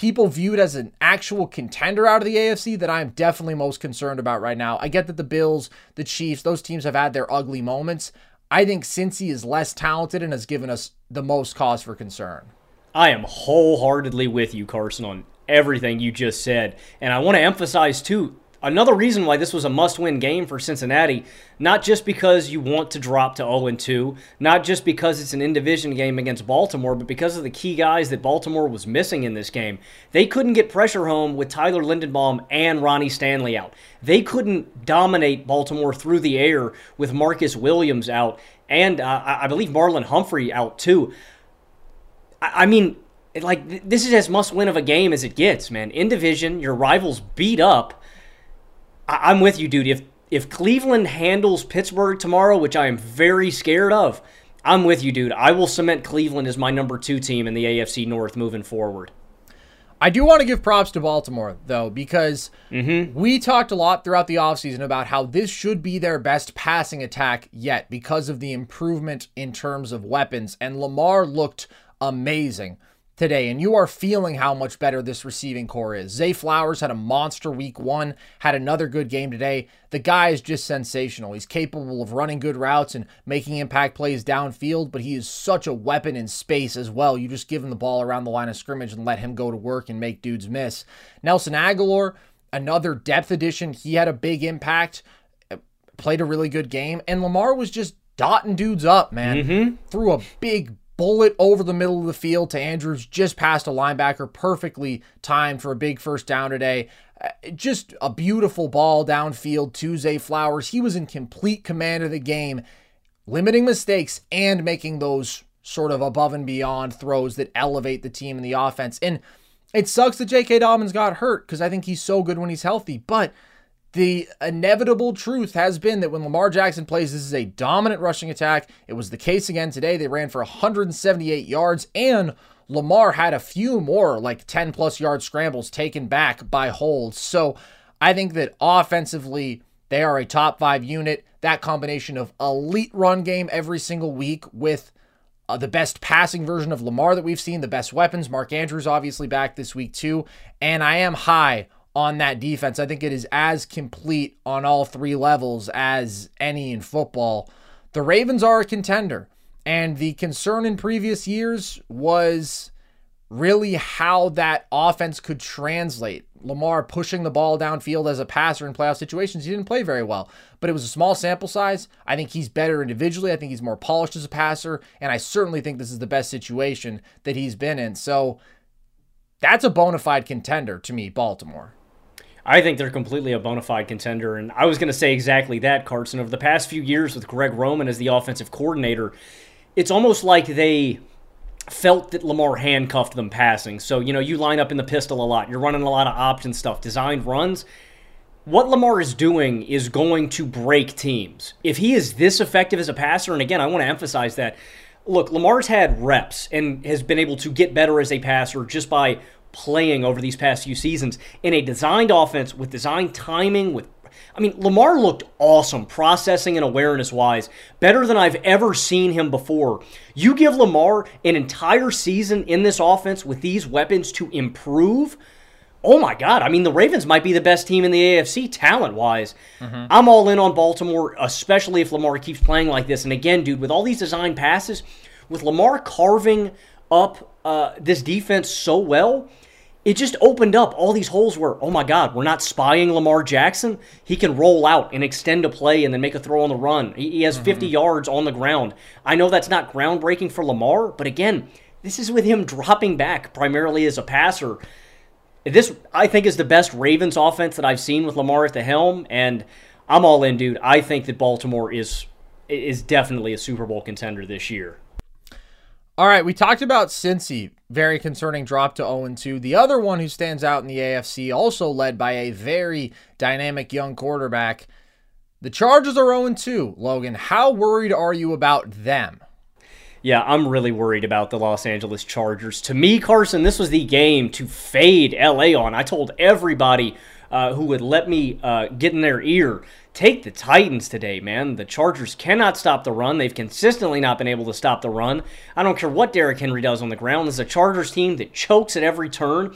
people viewed as an actual contender out of the AFC that I'm definitely most concerned about right now. I get that the Bills, the Chiefs, those teams have had their ugly moments. I think Cincy is less talented and has given us the most cause for concern. I am wholeheartedly with you, Carson, on everything you just said. And I want to emphasize, too, Another reason why this was a must win game for Cincinnati, not just because you want to drop to 0 2, not just because it's an in division game against Baltimore, but because of the key guys that Baltimore was missing in this game. They couldn't get pressure home with Tyler Linderbaum and Ronnie Stanley out. They couldn't dominate Baltimore through the air with Marcus Williams out and uh, I believe Marlon Humphrey out too. I, I mean, like this is as must win of a game as it gets, man. In division, your rivals beat up I- am with you, dude. If if Cleveland handles Pittsburgh tomorrow, which I am very scared of, I'm with you, dude. I will cement Cleveland as my number two team in the AFC North moving forward. I do want to give props to Baltimore, though, because mm-hmm. we talked a lot throughout the offseason about how this should be their best passing attack yet because of the improvement in terms of weapons. And Lamar looked amazing today, and you are feeling how much better this receiving corps is. Zay Flowers had a monster week one, had another good game today. The guy is just sensational. He's capable of running good routes and making impact plays downfield, but he is such a weapon in space as well. You just give him the ball around the line of scrimmage and let him go to work and make dudes miss. Nelson Agholor, another depth addition. He had a big impact, played a really good game, and Lamar was just dotting dudes up, man. Mm-hmm. Threw a big bullet over the middle of the field to Andrews, just past a linebacker, perfectly timed for a big first down today. Uh, just a beautiful ball downfield to Zay Flowers. He was in complete command of the game, limiting mistakes and making those sort of above and beyond throws that elevate the team and the offense. And it sucks that J.K. Dobbins got hurt because I think he's so good when he's healthy, but the inevitable truth has been that when Lamar Jackson plays, this is a dominant rushing attack. It was the case again today. They ran for 178 yards, and Lamar had a few more, like 10 plus yard scrambles taken back by holds. So I think that offensively, they are a top five unit. That combination of elite run game every single week with uh, the best passing version of Lamar that we've seen, the best weapons. Mark Andrews obviously back this week too. And I am high on that defense. I think it is as complete on all three levels as any in football. The Ravens are a contender, and the concern in previous years was really how that offense could translate. Lamar pushing the ball downfield as a passer in playoff situations, he didn't play very well, but it was a small sample size. I think he's better individually. I think he's more polished as a passer, and I certainly think this is the best situation that he's been in. So that's a bona fide contender to me, Baltimore. I think they're completely a bona fide contender. And I was going to say exactly that, Carson. Over the past few years with Greg Roman as the offensive coordinator, it's almost like they felt that Lamar handcuffed them passing. So, you know, you line up in the pistol a lot, you're running a lot of option stuff, designed runs. What Lamar is doing is going to break teams. If he is this effective as a passer, and again, I want to emphasize that. Look, Lamar's had reps and has been able to get better as a passer just by playing over these past few seasons in a designed offense with designed timing, with I mean, Lamar looked awesome processing and awareness wise, better than I've ever seen him before. You give Lamar an entire season in this offense with these weapons to improve. Oh my God. I mean, the Ravens might be the best team in the AFC talent wise. Mm-hmm. I'm all in on Baltimore, especially if Lamar keeps playing like this. And again, dude, with all these design passes, with Lamar carving up uh, this defense so well, it just opened up all these holes where, oh my God, we're not spying Lamar Jackson. He can roll out and extend a play and then make a throw on the run. He, has 50 mm-hmm. yards on the ground. I know that's not groundbreaking for Lamar, but again, this is with him dropping back primarily as a passer. This, I think, is the best Ravens offense that I've seen with Lamar at the helm, and I'm all in, dude. I think that Baltimore is is definitely a Super Bowl contender this year. All right, we talked about Cincy, very concerning drop to 0 2. The other one who stands out in the AFC, also led by a very dynamic young quarterback. The Chargers are 0 2. Logan, how worried are you about them? Yeah, I'm really worried about the Los Angeles Chargers. To me, Carson, this was the game to fade LA on. I told everybody uh, who would let me uh, get in their ear take the Titans today, man. The Chargers cannot stop the run. They've consistently not been able to stop the run. I don't care what Derrick Henry does on the ground. This is a Chargers team that chokes at every turn,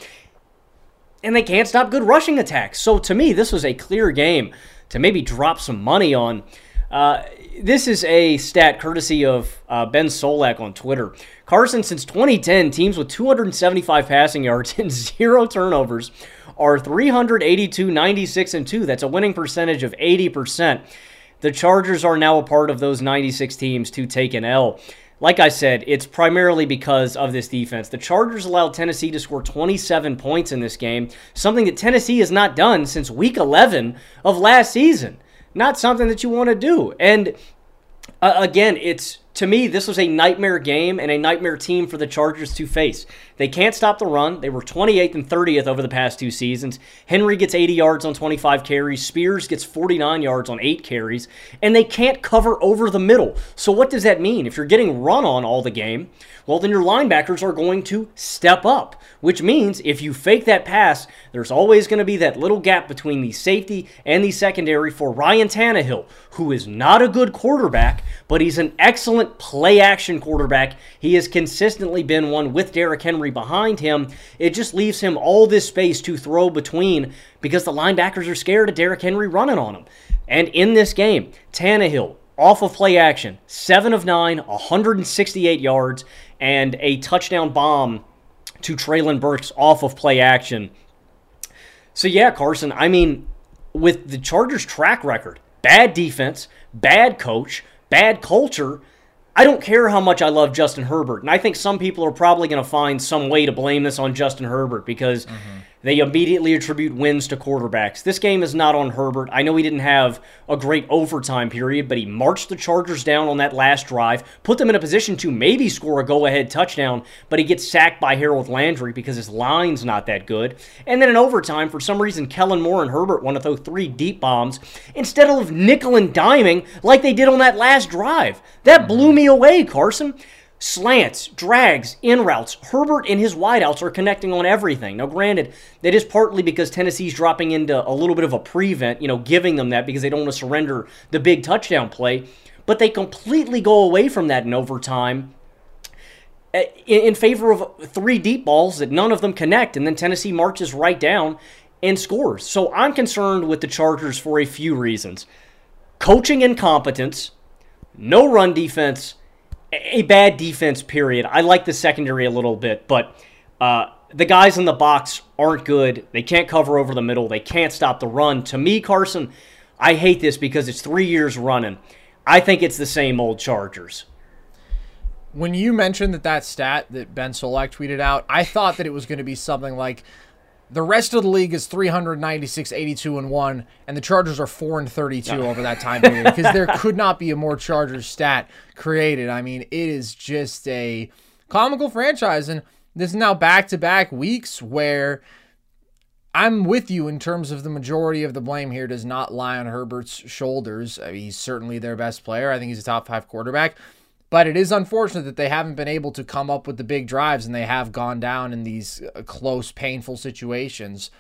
and they can't stop good rushing attacks. So to me, this was a clear game to maybe drop some money on. Uh, this is a stat courtesy of uh, Ben Solak on Twitter. Carson, since 2010, teams with 275 passing yards and zero turnovers are 382, 96, and 2. That's a winning percentage of 80%. The Chargers are now a part of those 96 teams to take an L. Like I said, it's primarily because of this defense. The Chargers allowed Tennessee to score 27 points in this game, something that Tennessee has not done since week 11 of last season. Not something that you want to do. And uh, again, it's to me, this was a nightmare game and a nightmare team for the Chargers to face. They can't stop the run. They were 28th and 30th over the past two seasons. Henry gets 80 yards on 25 carries. Spears gets 49 yards on 8 carries. And they can't cover over the middle. So, what does that mean? If you're getting run on all the game, well, then your linebackers are going to step up, which means if you fake that pass, there's always going to be that little gap between the safety and the secondary for Ryan Tannehill, who is not a good quarterback, but he's an excellent play action quarterback. He has consistently been one with Derrick Henry behind him. It just leaves him all this space to throw between because the linebackers are scared of Derrick Henry running on them. And in this game, Tannehill, off of play action, 7 of 9, 168 yards, and a touchdown bomb to Treylon Burks off of play action. So, yeah, Carson, I mean, with the Chargers' track record, bad defense, bad coach, bad culture, I don't care how much I love Justin Herbert. And I think some people are probably going to find some way to blame this on Justin Herbert because. Mm-hmm they immediately attribute wins to quarterbacks. This game is not on Herbert. I know he didn't have a great overtime period, but he marched the Chargers down on that last drive, put them in a position to maybe score a go ahead touchdown, but he gets sacked by Harold Landry because his line's not that good. And then in overtime, for some reason, Kellen Moore and Herbert want to throw three deep bombs instead of nickel and diming like they did on that last drive. That blew me away, Carson slants, drags, in routes. Herbert and his wideouts are connecting on everything. Now, granted, that is partly because Tennessee's dropping into a little bit of a prevent, you know, giving them that because they don't want to surrender the big touchdown play. But they completely go away from that in overtime eh, in favor of three deep balls that none of them connect, and then Tennessee marches right down and scores. So I'm concerned with the Chargers for a few reasons coaching incompetence, no run defense a bad defense, period. I like the secondary a little bit, but Uh, the guys in the box aren't good. They can't cover over the middle. They can't stop the run. To me, Carson, I hate this because it's three years running. I think it's the same old Chargers. When you mentioned that that stat that Ben Solak tweeted out, I thought that it was going to be something like the rest of the league is 396, 82, and 1, and the Chargers are 4 and 32 over that time period because there could not be a more Chargers stat created. I mean, it is just a comical franchise, and this is now back to back weeks where I'm with you in terms of the majority of the blame here does not lie on Herbert's shoulders. I mean, he's certainly their best player. I think he's a top five quarterback. But it is unfortunate that they haven't been able to come up with the big drives and they have gone down in these uh, close, painful situations.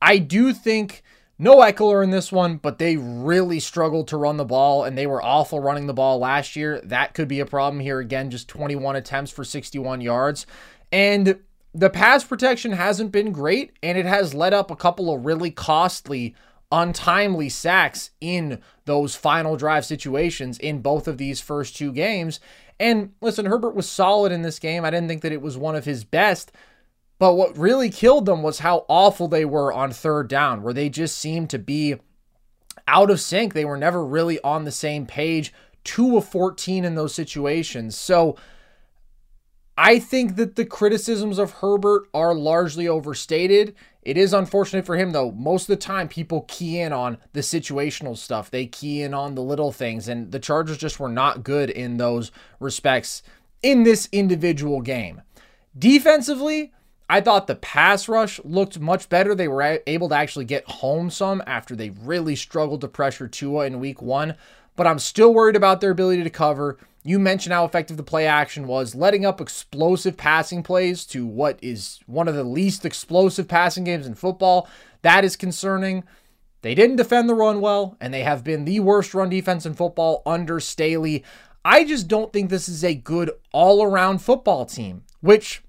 I do think no Ekeler in this one, but they really struggled to run the ball and they were awful running the ball last year. That could be a problem here again, just 21 attempts for 61 yards. And the pass protection hasn't been great, and it has led up a couple of really costly, untimely sacks in those final drive situations in both of these first two games. And listen, Herbert was solid in this game. I didn't think that it was one of his best. But what really killed them was how awful they were on third down, where they just seemed to be out of sync. They were never really on the same page. Two of 14 in those situations. So, I think that the criticisms of Herbert are largely overstated. It is unfortunate for him, though. Most of the time, people key in on the situational stuff, they key in on the little things, and the Chargers just were not good in those respects in this individual game. Defensively, I thought the pass rush looked much better. They were able to actually get home some after they really struggled to pressure Tua in week one, but I'm still worried about their ability to cover. You mentioned how effective the play action was, letting up explosive passing plays to what is one of the least explosive passing games in football. That is concerning. They didn't defend the run well, and they have been the worst run defense in football under Staley. I just don't think this is a good all around football team, which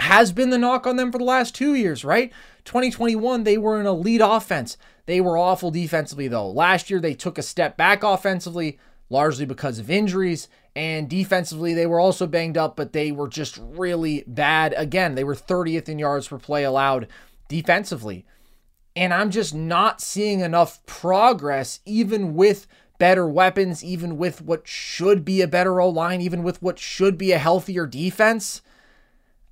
has been the knock on them for the last two years, right? 2021, they were an elite offense. They were awful defensively, though. Last year, they took a step back offensively largely because of injuries. And defensively, they were also banged up, but they were just really bad. Again, they were 30th in yards per play allowed defensively. And I'm just not seeing enough progress, even with better weapons, even with what should be a better O line, even with what should be a healthier defense.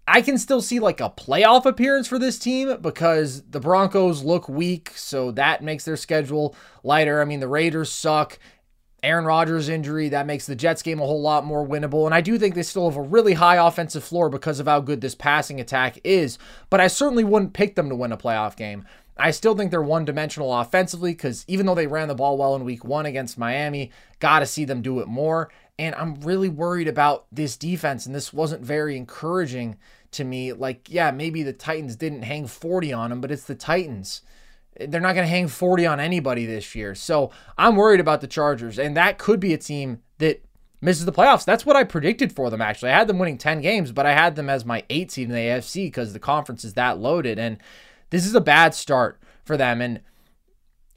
I can still see like a playoff appearance for this team because the Broncos look weak, so that makes their schedule lighter. I mean, the Raiders suck. Aaron Rodgers' injury, that makes the Jets game a whole lot more winnable. And I do think they still have a really high offensive floor because of how good this passing attack is. But I certainly wouldn't pick them to win a playoff game. I still think they're one dimensional offensively because even though they ran the ball well in week one against Miami, got to see them do it more. And I'm really worried about this defense. And this wasn't very encouraging to me. Like, yeah, maybe the Titans didn't hang 40 on them, but it's the Titans. They're not going to hang 40 on anybody this year. So I'm worried about the Chargers, and that could be a team that misses the playoffs. That's what I predicted for them, actually. I had them winning 10 games, but I had them as my eight seed in the AFC because the conference is that loaded. And this is a bad start for them. And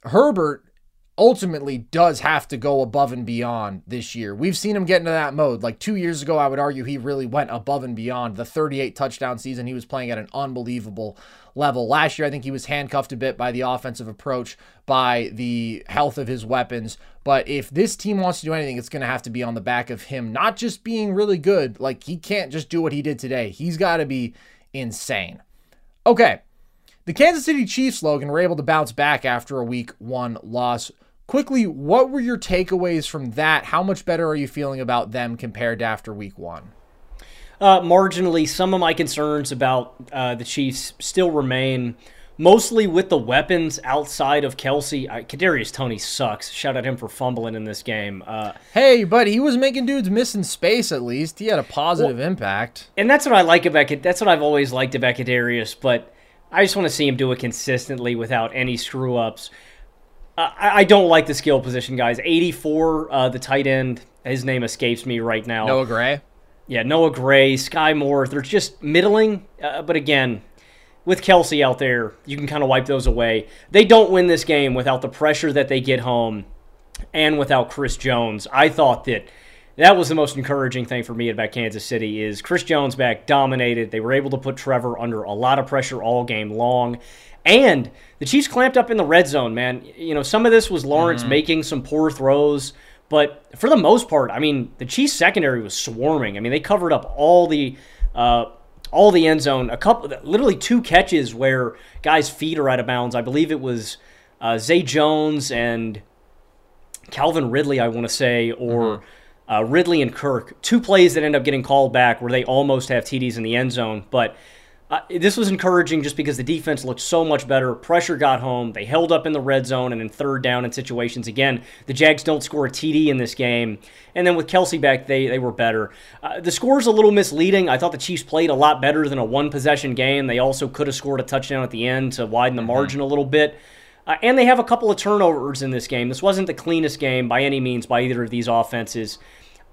Herbert ultimately does have to go above and beyond this year. We've seen him get into that mode. Like two years ago, I would argue he really went above and beyond. The 38 touchdown season, he was playing at an unbelievable level. Last year, I think he was handcuffed a bit by the offensive approach, by the health of his weapons. But if this team wants to do anything, it's going to have to be on the back of him not just being really good. Like he can't just do what he did today, he's got to be insane. Okay. The Kansas City Chiefs, Logan, were able to bounce back after a week one loss. Quickly, what were your takeaways from that? How much better are you feeling about them compared to after week one? Uh, marginally, some of my concerns about uh, the Chiefs still remain, mostly with the weapons outside of Kelce. Uh, Kadarius Toney sucks. Shout out him for fumbling in this game. Uh, hey, but he was making dudes miss in space. At least he had a positive well, impact. And that's what I like about that's what I've always liked about Kadarius. But I just want to see him do it consistently without any screw ups. I, I don't like the skill position, guys. 84, uh, the tight end. His name escapes me right now. Noah Gray. Yeah, Noah Gray, Skyy Moore. They're just middling. Uh, but again, with Kelce out there, you can kind of wipe those away. They don't win this game without the pressure that they get home and without Chris Jones. I thought that that was the most encouraging thing for me about Kansas City is Chris Jones back dominated. They were able to put Trevor under a lot of pressure all game long. And the Chiefs clamped up in the red zone, man. You know, some of this was Lawrence mm-hmm. making some poor throws, but for the most part, I mean, the Chiefs secondary was swarming. I mean, they covered up all the uh, all the end zone. A couple, literally two catches where guys' feet are out of bounds. I believe it was uh, Zay Jones and Calvin Ridley, I want to say, or. Mm-hmm. Uh, Ridley and Kirk, two plays that end up getting called back where they almost have TDs in the end zone. But uh, this was encouraging just because the defense looked so much better. Pressure got home. They held up in the red zone and in third down in situations. Again, the Jags don't score a TD in this game. And then with Kelce back, they, they were better. Uh, the score's a little misleading. I thought the Chiefs played a lot better than a one possession game. They also could have scored a touchdown at the end to widen the mm-hmm. margin a little bit. Uh, and they have a couple of turnovers in this game. This wasn't the cleanest game by any means by either of these offenses.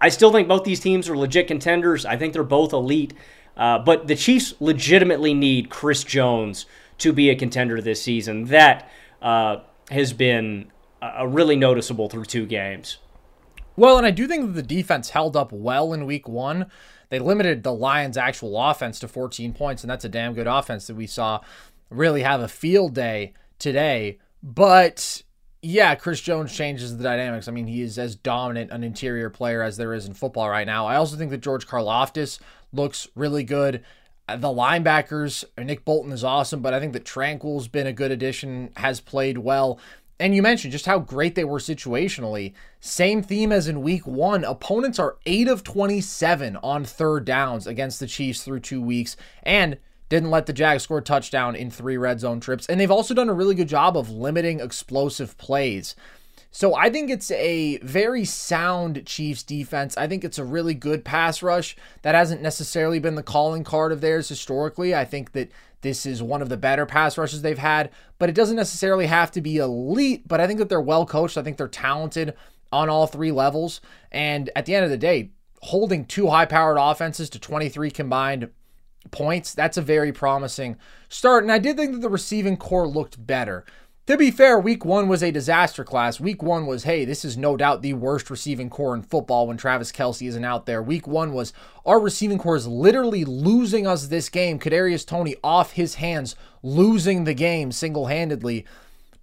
I still think both these teams are legit contenders. I think they're both elite. Uh, but the Chiefs legitimately need Chris Jones to be a contender this season. That uh, has been uh, really noticeable through two games. Well, and I do think that the defense held up well in week one. They limited the Lions' actual offense to 14 points, and that's a damn good offense that we saw really have a field day today. But yeah, Chris Jones changes the dynamics. I mean, he is as dominant an interior player as there is in football right now. I also think that George Karlaftis looks really good. Uh, the linebackers, Nick Bolton is awesome, but I think that Tranquill's been a good addition, has played well. And you mentioned just how great they were situationally. Same theme as in week one. Opponents are 8 of 27 on third downs against the Chiefs through two weeks and didn't let the Jags score touchdown in three red zone trips. And they've also done a really good job of limiting explosive plays. So I think it's a very sound Chiefs defense. I think it's a really good pass rush. That hasn't necessarily been the calling card of theirs historically. I think that this is one of the better pass rushes they've had, but it doesn't necessarily have to be elite. But I think that they're well coached. I think they're talented on all three levels. And at the end of the day, holding two high powered offenses to 23 combined points, that's a very promising start. And I did think that the receiving corps looked better. To be fair, week one was a disaster class. Week one was, hey, this is no doubt the worst receiving corps in football when Travis Kelce isn't out there. Week one was our receiving corps is literally losing us this game. Kadarius Toney off his hands, losing the game single handedly.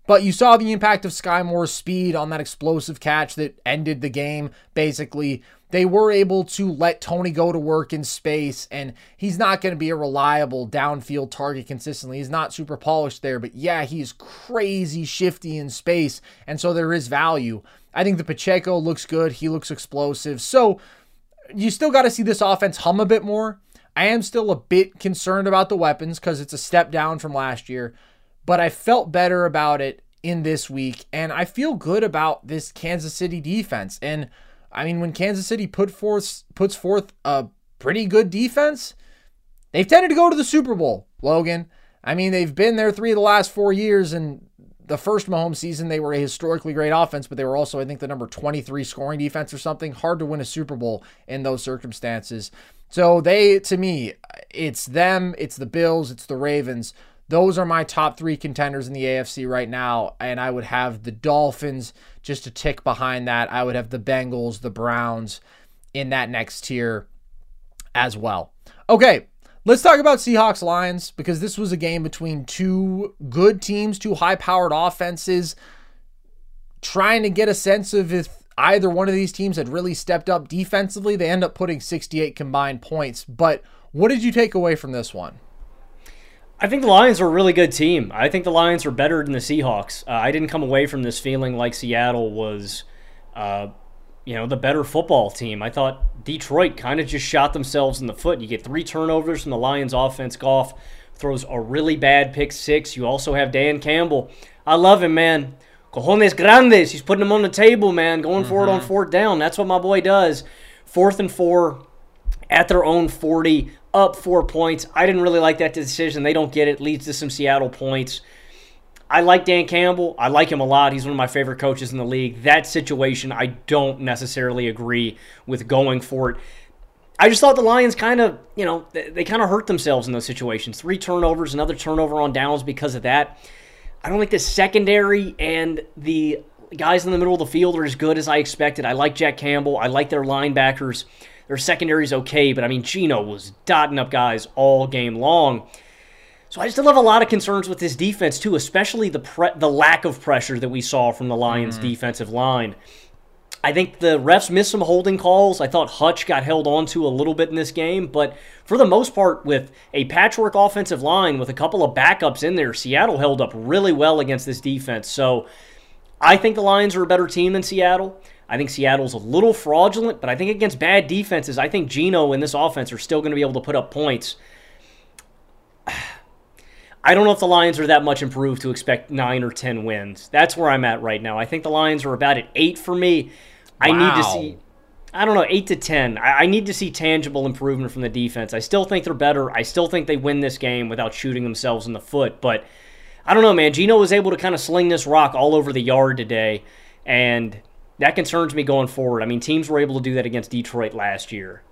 But you saw the impact of Skyy Moore's speed on that explosive catch that ended the game, basically they were able to let Toney go to work in space, and he's not going to be a reliable downfield target consistently. He's not super polished there, but yeah, he's crazy shifty in space, and so there is value. I think the Pacheco looks good. He looks explosive. So you still got to see this offense hum a bit more. I am still a bit concerned about the weapons because it's a step down from last year, but I felt better about it in this week, and I feel good about this Kansas City defense. And I mean, when Kansas City put forth puts forth a pretty good defense, they've tended to go to the Super Bowl, Logan. I mean, they've been there three of the last four years, and the first Mahomes season, they were a historically great offense, but they were also, I think, the number 23 scoring defense or something. Hard to win a Super Bowl in those circumstances. So they, to me, it's them, it's the Bills, it's the Ravens. Those are my top three contenders in the AFC right now, and I would have the Dolphins just a tick behind that. I would have the Bengals, the Browns in that next tier as well. Okay, let's talk about Seahawks Lions because this was a game between two good teams, two high powered offenses, trying to get a sense of if either one of these teams had really stepped up defensively. They end up putting 68 combined points. But what did you take away from this one? I think the Lions are a really good team. I think the Lions are better than the Seahawks. Uh, I didn't come away from this feeling like Seattle was, uh, you know, the better football team. I thought Detroit kind of just shot themselves in the foot. You get three turnovers from the Lions offense. Goff throws a really bad pick six. You also have Dan Campbell. I love him, man. Cojones grandes. He's putting them on the table, man. Going mm-hmm. for it on fourth down. That's what my boy does. Fourth and four at their own 40 up four points. I didn't really like that decision. They don't get it. Leads to some Seattle points. I like Dan Campbell. I like him a lot. He's one of my favorite coaches in the league. That situation, I don't necessarily agree with going for it. I just thought the Lions kind of, you know, they, kind of hurt themselves in those situations. Three turnovers, another turnover on downs because of that. I don't think the secondary and the guys in the middle of the field are as good as I expected. I like Jack Campbell. I like their linebackers. Their secondary is okay, but I mean, Geno was dotting up guys all game long. So I still have a lot of concerns with this defense too, especially the pre- the lack of pressure that we saw from the Lions' mm defensive line. I think the refs missed some holding calls. I thought Hutch got held onto a little bit in this game, but for the most part, with a patchwork offensive line with a couple of backups in there, Seattle held up really well against this defense. So I think the Lions are a better team than Seattle. I think Seattle's a little fraudulent, but I think against bad defenses, I think Geno and this offense are still going to be able to put up points. I don't know if the Lions are that much improved to expect nine or ten wins. That's where I'm at right now. I think the Lions are about at eight for me. I need to see, I don't know, eight to ten. I, I need to see tangible improvement from the defense. I still think they're better. I still think they win this game without shooting themselves in the foot. But I don't know, man. Geno was able to kind of sling this rock all over the yard today, and that concerns me going forward. I mean, teams were able to do that against Detroit last year.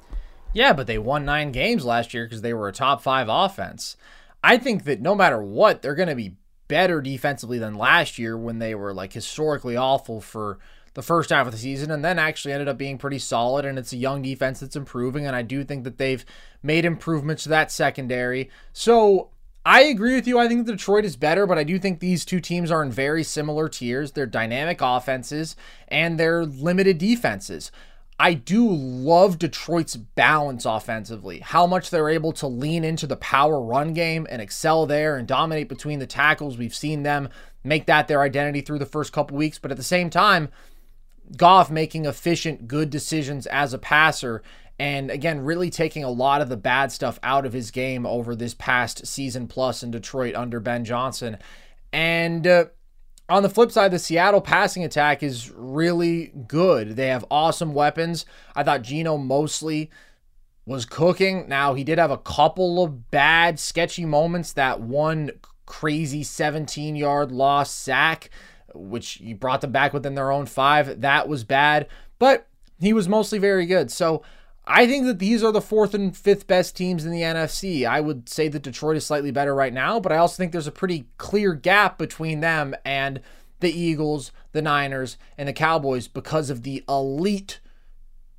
Yeah, but they won nine games last year because they were a top five offense. I think that no matter what, they're going to be better defensively than last year when they were like historically awful for the first half of the season and then actually ended up being pretty solid and it's a young defense that's improving and I do think that they've made improvements to that secondary. So I agree with you. I think Detroit is better, but I do think these two teams are in very similar tiers. They're dynamic offenses and they're limited defenses. I do love Detroit's balance offensively, how much they're able to lean into the power run game and excel there and dominate between the tackles. We've seen them make that their identity through the first couple weeks, but at the same time, Goff making efficient, good decisions as a passer. And again, really taking a lot of the bad stuff out of his game over this past season plus in Detroit under Ben Johnson. And uh, on the flip side, the Seattle passing attack is really good. They have awesome weapons. I thought Geno mostly was cooking. Now, he did have a couple of bad, sketchy moments. That one crazy 17 yard loss sack, which you brought them back within their own five. That was bad, but he was mostly very good. So I think that these are the fourth and fifth best teams in the NFC. I would say that Detroit is slightly better right now, but I also think there's a pretty clear gap between them and the Eagles, the Niners, and the Cowboys because of the elite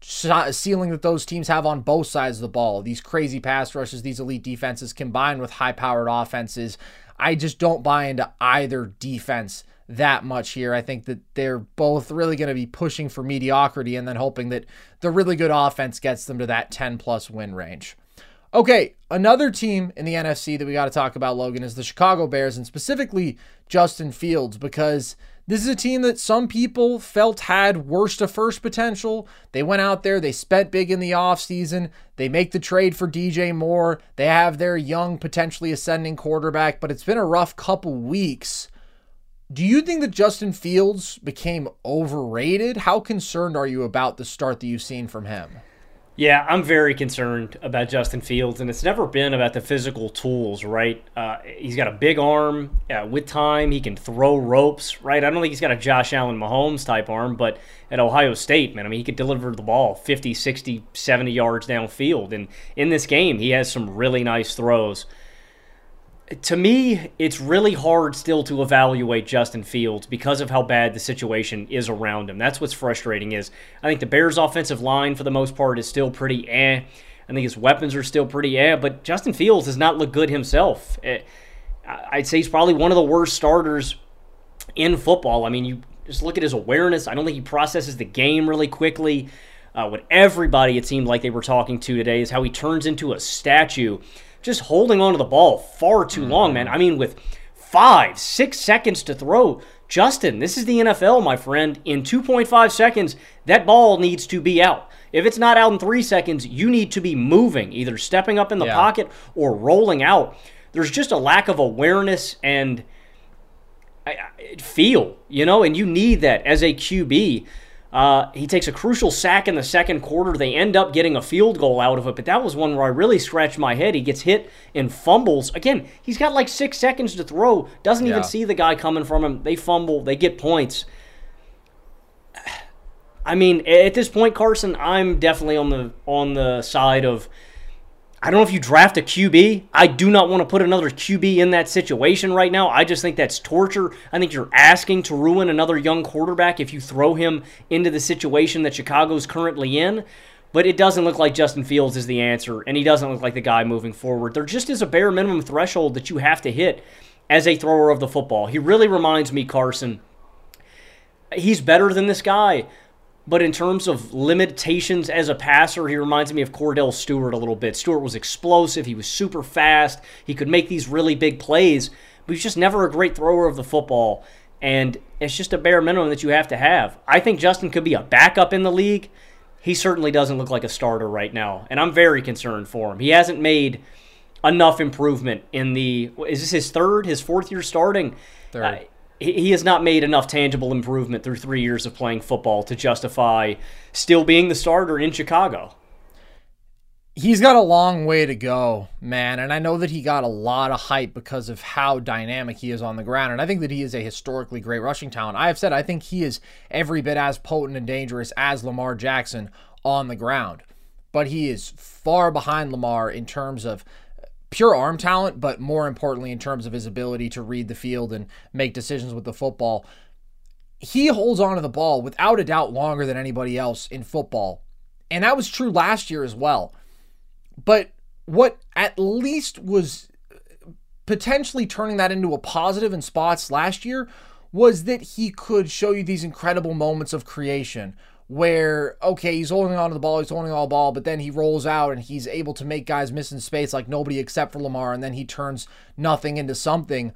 ceiling that those teams have on both sides of the ball. These crazy pass rushes, these elite defenses combined with high powered offenses. I just don't buy into either defense that much here. I think that they're both really going to be pushing for mediocrity and then hoping that the really good offense gets them to that 10 plus win range. Okay, another team in the NFC that we got to talk about, Logan, is the Chicago Bears and specifically Justin Fields because this is a team that some people felt had worst to first potential. They went out there, they spent big in the offseason, they make the trade for DJ Moore, they have their young, potentially ascending quarterback, but it's been a rough couple weeks do you think that Justin Fields became overrated? How concerned are you about the start that you've seen from him? Yeah, I'm very concerned about Justin Fields, and it's never been about the physical tools, right? Uh, he's got a big arm. Uh, with time, he can throw ropes, right? I don't think he's got a Josh Allen Mahomes type arm, but at Ohio State, man, I mean, he could deliver the ball 50, 60, 70 yards downfield. And in this game, he has some really nice throws to me, it's really hard still to evaluate Justin Fields because of how bad the situation is around him. That's what's frustrating is I think the Bears offensive line for the most part is still pretty eh. I think his weapons are still pretty eh, but Justin Fields does not look good himself. Eh, I'd say he's probably one of the worst starters in football. I mean, you just look at his awareness. I don't think he processes the game really quickly. Uh, what everybody it seemed like they were talking to today is how he turns into a statue just holding onto the ball far too long, man. I mean, with five, six seconds to throw, Justin, this is the NFL, my friend. In 2.5 seconds, that ball needs to be out. If it's not out in three seconds, you need to be moving, either stepping up in the yeah. pocket or rolling out. There's just a lack of awareness and feel, you know, and you need that as a QB. Uh, he takes a crucial sack in the second quarter. They end up getting a field goal out of it, but that was one where I really scratched my head. He gets hit and fumbles. Again, he's got like six seconds to throw, doesn't yeah. even see the guy coming from him. They fumble, they get points. I mean, at this point, Carson, I'm definitely on the on the side of I don't know if you draft a QB. I do not want to put another QB in that situation right now. I just think that's torture. I think you're asking to ruin another young quarterback if you throw him into the situation that Chicago's currently in. But it doesn't look like Justin Fields is the answer, and he doesn't look like the guy moving forward. There just is a bare minimum threshold that you have to hit as a thrower of the football. He really reminds me, Carson. He's better than this guy, but in terms of limitations as a passer, he reminds me of Kordell Stewart a little bit. Stewart was explosive, he was super fast, he could make these really big plays, but he's just never a great thrower of the football. And it's just a bare minimum that you have to have. I think Justin could be a backup in the league. He certainly doesn't look like a starter right now, and I'm very concerned for him. He hasn't made enough improvement in the is this his third, his fourth year starting? Third. Uh, he has not made enough tangible improvement through three years of playing football to justify still being the starter in Chicago. He's got a long way to go, man. And I know that he got a lot of hype because of how dynamic he is on the ground. And I think that he is a historically great rushing talent. I have said I think he is every bit as potent and dangerous as Lamar Jackson on the ground. But he is far behind Lamar in terms of pure arm talent, but more importantly, in terms of his ability to read the field and make decisions with the football. He holds on to the ball without a doubt longer than anybody else in football. And that was true last year as well. But what at least was potentially turning that into a positive in spots last year was that he could show you these incredible moments of creation where okay, he's holding on to the ball, he's holding all the ball, but then he rolls out and he's able to make guys miss in space like nobody except for Lamar, and then he turns nothing into something.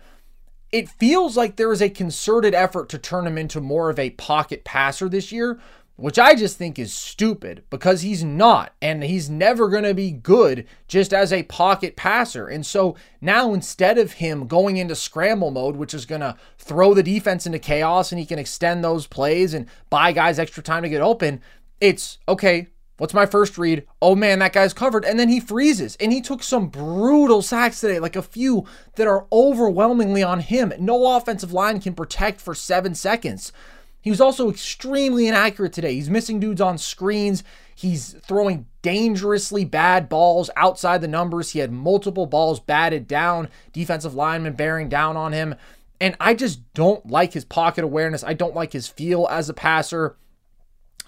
It feels like there is a concerted effort to turn him into more of a pocket passer this year, which I just think is stupid because he's not, and he's never going to be good just as a pocket passer. And so now instead of him going into scramble mode, which is going to throw the defense into chaos and he can extend those plays and buy guys extra time to get open, it's okay. What's my first read? Oh man, that guy's covered. And then he freezes. And he took some brutal sacks today, like a few that are overwhelmingly on him. No offensive line can protect for seven seconds. He was also extremely inaccurate today. He's missing dudes on screens. He's throwing dangerously bad balls outside the numbers. He had multiple balls batted down, defensive linemen bearing down on him. And I just don't like his pocket awareness. I don't like his feel as a passer.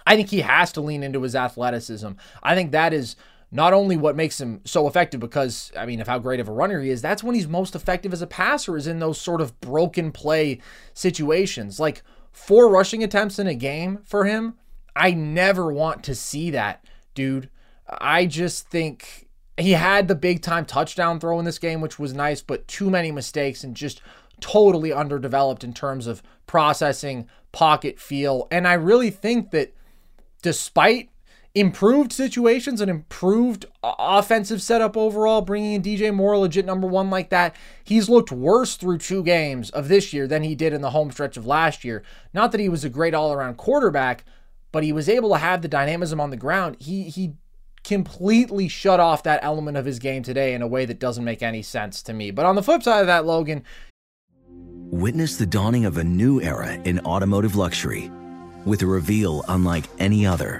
I think he has to lean into his athleticism. I think that is not only what makes him so effective because I mean of how great of a runner he is, that's when he's most effective as a passer is in those sort of broken play situations. Like four rushing attempts in a game for him. I never want to see that, dude. I just think he had the big time touchdown throw in this game, which was nice, but too many mistakes and just totally underdeveloped in terms of processing, pocket feel. And I really think that despite improved situations and improved offensive setup overall, bringing in DJ Moore, legit number one like that. He's looked worse through two games of this year than he did in the home stretch of last year. Not that he was a great all around quarterback, but he was able to have the dynamism on the ground. He, he, completely shut off that element of his game today in a way that doesn't make any sense to me. But on the flip side of that, Logan, witness the dawning of a new era in automotive luxury with a reveal unlike any other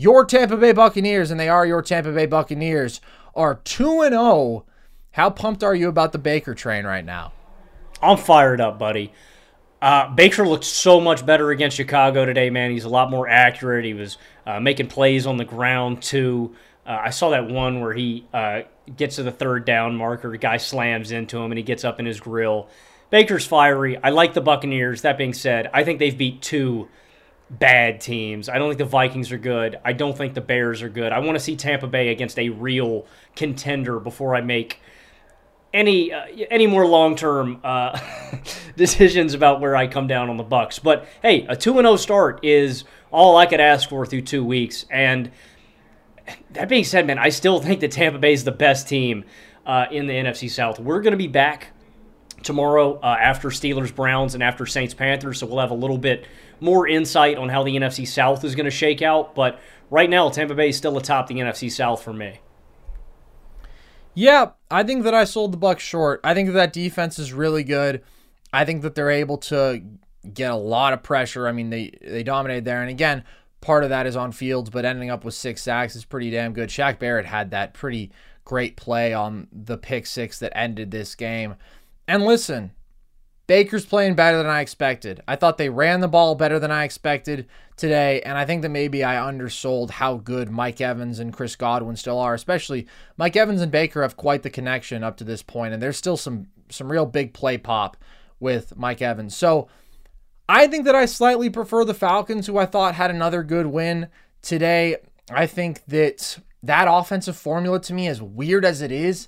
Your Tampa Bay Buccaneers, and they are your Tampa Bay Buccaneers, are 2 and 0. How pumped are you about the Baker train right now? I'm fired up, buddy. Uh, Baker looked so much better against Chicago today, man. He's a lot more accurate. He was uh, making plays on the ground, too. Uh, I saw that one where he uh, gets to the third down marker, the guy slams into him, and he gets up in his grill. Baker's fiery. I like the Buccaneers. That being said, I think they've beat two bad teams. I don't think the Vikings are good. I don't think the Bears are good. I want to see Tampa Bay against a real contender before I make any uh, any more long term uh, decisions about where I come down on the Bucks. But hey, a two and zero start is all I could ask for through two weeks. And that being said, man, I still think that Tampa Bay is the best team uh, in the NFC South. We're going to be back tomorrow uh, after Steelers Browns and after Saints Panthers, so we'll have a little bit more insight on how the NFC South is going to shake out. But right now, Tampa Bay is still atop the NFC South for me. Yeah, I think that I sold the Bucks short. I think that, that defense is really good. I think that they're able to get a lot of pressure. I mean, they they dominated there, and again, part of that is on Fields, but ending up with six sacks is pretty damn good. Shaq Barrett had that pretty great play on the pick six that ended this game. And listen, Baker's playing better than I expected. I thought they ran the ball better than I expected today, and I think that maybe I undersold how good Mike Evans and Chris Godwin still are. Especially Mike Evans and Baker have quite the connection up to this point, and there's still some some real big play pop with Mike Evans. So I think that I slightly prefer the Falcons, who I thought had another good win today. I think that that offensive formula to me, as weird as it is,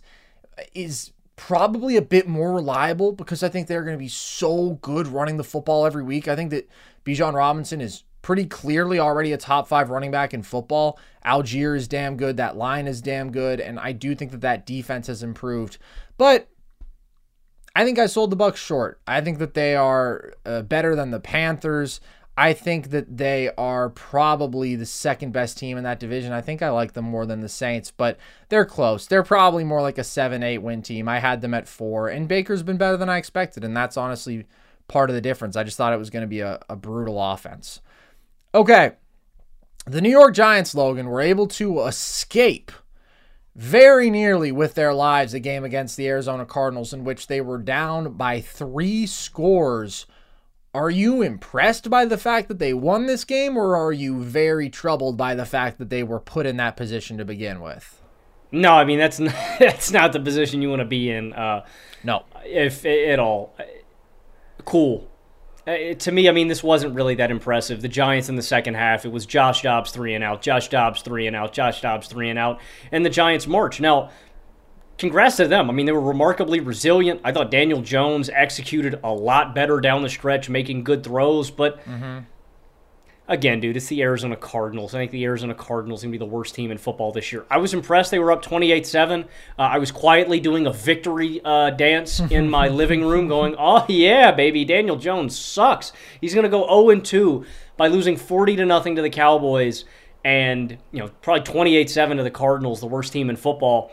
is probably a bit more reliable because I think they're going to be so good running the football every week. I think that Bijan Robinson is pretty clearly already a top five running back in football. Allgeier is damn good. That line is damn good. And I do think that that defense has improved. But I think I sold the Bucks short. I think that they are uh, better than the Panthers. I think that they are probably the second best team in that division. I think I like them more than the Saints, but they're close. They're probably more like a 7 8 win team. I had them at four, and Baker's been better than I expected, and that's honestly part of the difference. I just thought it was going to be a, a brutal offense. Okay. The New York Giants, Logan, were able to escape very nearly with their lives a game against the Arizona Cardinals in which they were down by three scores are you impressed by the fact that they won this game, or are you very troubled by the fact that they were put in that position to begin with? No, I mean that's not, that's not the position you want to be in. Uh, no, if at all. Cool. Uh, to me, I mean, this wasn't really that impressive. The Giants in the second half, it was Josh Dobbs three and out, Josh Dobbs three and out, Josh Dobbs three and out, and the Giants march. Now, congrats to them. I mean, they were remarkably resilient. I thought Daniel Jones executed a lot better down the stretch, making good throws. But mm-hmm. again, dude, it's the Arizona Cardinals. I think the Arizona Cardinals going to be the worst team in football this year. I was impressed. They were up 28 uh, 7. I was quietly doing a victory uh, dance in my living room, going, oh, yeah, baby, Daniel Jones sucks. He's going to go 0 2 by losing 40 to nothing to the Cowboys and you know probably 28-7 to the Cardinals, the worst team in football.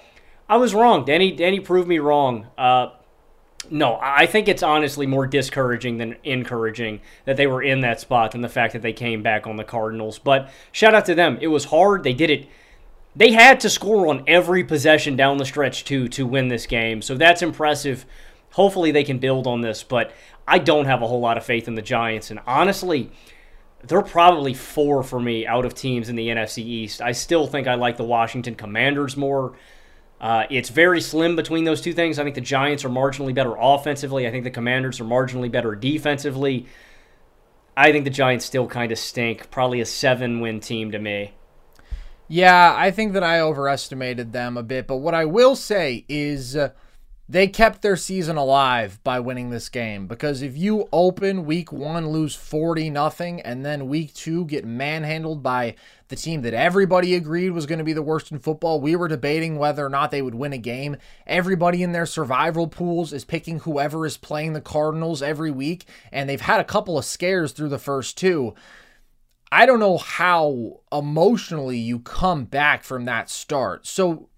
I was wrong. Danny Danny proved me wrong. Uh, no, I think it's honestly more discouraging than encouraging that they were in that spot than the fact that they came back on the Cardinals. But shout out to them. It was hard. They did it. They had to score on every possession down the stretch too to win this game. So that's impressive. Hopefully they can build on this, but I don't have a whole lot of faith in the Giants. And honestly, they're probably four for me out of teams in the NFC East. I still think I like the Washington Commanders more. Uh, it's very slim between those two things. I think the Giants are marginally better offensively. I think the Commanders are marginally better defensively. I think the Giants still kind of stink. Probably a seven win team to me. Yeah, I think that I overestimated them a bit. But what I will say is uh, they kept their season alive by winning this game. Because if you open week 1 lose 40 nothing and then week 2 get manhandled by the team that everybody agreed was going to be the worst in football we were debating whether or not they would win a game. Everybody in their survival pools is picking whoever is playing the Cardinals every week and they've had a couple of scares through the first two. I don't know how emotionally you come back from that start. So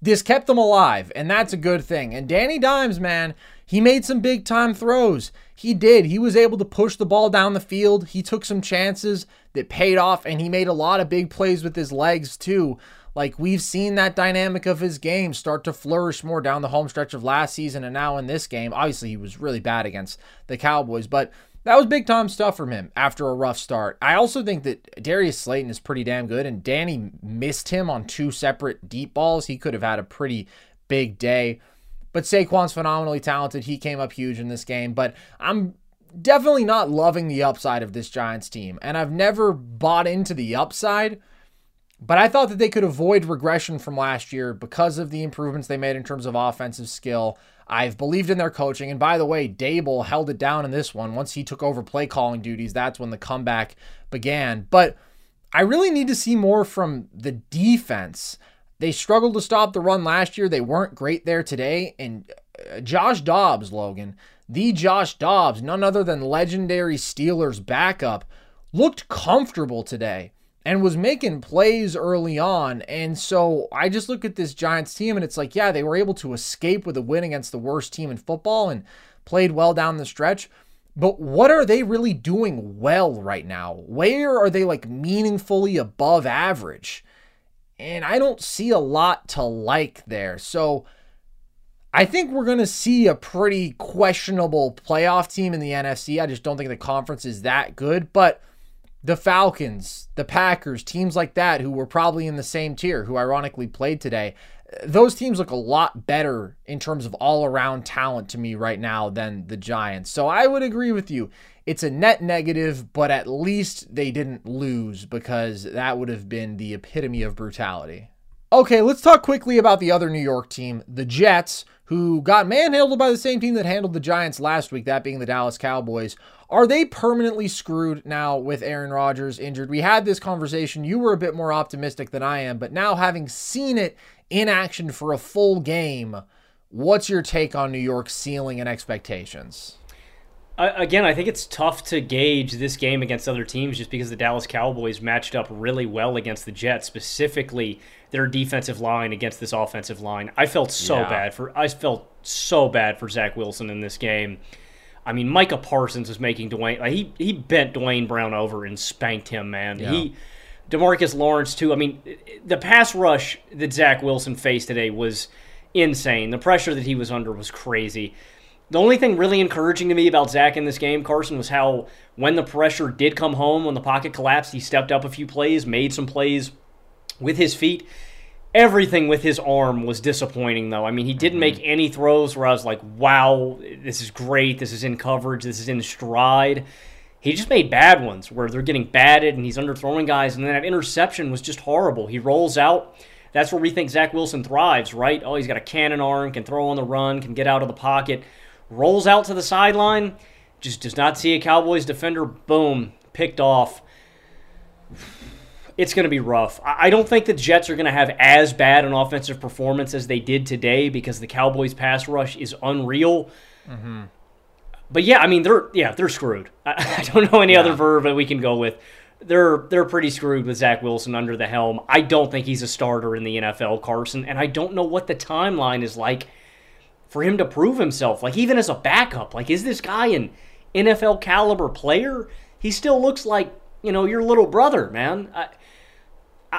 this kept them alive, and that's a good thing. And Danny Dimes, man, he made some big time throws. He did. He was able to push the ball down the field. He took some chances that paid off, and he made a lot of big plays with his legs, too. Like we've seen that dynamic of his game start to flourish more down the home stretch of last season and now in this game. Obviously, he was really bad against the Cowboys, but that was big time stuff from him after a rough start. I also think that Darius Slayton is pretty damn good, and Danny missed him on two separate deep balls. He could have had a pretty big day. But Saquon's phenomenally talented. He came up huge in this game. But I'm definitely not loving the upside of this Giants team. And I've never bought into the upside. But I thought that they could avoid regression from last year because of the improvements they made in terms of offensive skill. I've believed in their coaching. And by the way, Daboll held it down in this one. Once he took over play calling duties, that's when the comeback began. But I really need to see more from the defense. They struggled to stop the run last year. They weren't great there today. And uh, Josh Dobbs, Logan, the Josh Dobbs, none other than legendary Steelers backup, looked comfortable today and was making plays early on. And so I just look at this Giants team and it's like, yeah, they were able to escape with a win against the worst team in football and played well down the stretch. But what are they really doing well right now? Where are they like meaningfully above average? And I don't see a lot to like there. So I think we're going to see a pretty questionable playoff team in the NFC. I just don't think the conference is that good. But the Falcons, the Packers, teams like that who were probably in the same tier, who ironically played today, those teams look a lot better in terms of all around talent to me right now than the Giants. So I would agree with you. It's a net negative, but at least they didn't lose because that would have been the epitome of brutality. Okay, let's talk quickly about the other New York team, the Jets, who got manhandled by the same team that handled the Giants last week, that being the Dallas Cowboys. Are they permanently screwed now with Aaron Rodgers injured? We had this conversation. You were a bit more optimistic than I am, but now having seen it in action for a full game, what's your take on New York's ceiling and expectations? again, I think it's tough to gauge this game against other teams just because the Dallas Cowboys matched up really well against the Jets, specifically their defensive line against this offensive line. I felt so yeah. bad for I felt so bad for Zach Wilson in this game. I mean, Micah Parsons was making Duane. Like he he bent Duane Brown over and spanked him, man. Yeah. He Demarcus Lawrence too. I mean, the pass rush that Zach Wilson faced today was insane. The pressure that he was under was crazy. The only thing really encouraging to me about Zach in this game, Carson, was how when the pressure did come home, when the pocket collapsed, he stepped up a few plays, made some plays with his feet everything with his arm was disappointing, though. I mean, he didn't make mm-hmm. any throws where I was like, wow, this is great. This is in coverage. This is in stride. He just made bad ones where they're getting batted and he's underthrowing guys. And then that interception was just horrible. He rolls out. That's where we think Zach Wilson thrives, right? Oh, he's got a cannon arm, can throw on the run, can get out of the pocket. Rolls out to the sideline, just does not see a Cowboys defender. Boom, picked off it's going to be rough. I don't think the Jets are going to have as bad an offensive performance as they did today because the Cowboys' pass rush is unreal. Mm-hmm. But yeah, I mean they're yeah they're screwed. I, I don't know any yeah. other verb that we can go with. They're they're pretty screwed with Zach Wilson under the helm. I don't think he's a starter in the NFL, Carson, and I don't know what the timeline is like for him to prove himself. Like even as a backup, like is this guy an NFL caliber player? He still looks like you know your little brother, man. I,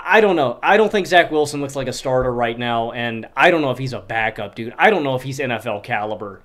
I don't know. I don't think Zach Wilson looks like a starter right now, and I don't know if he's a backup, dude. I don't know if he's NFL caliber.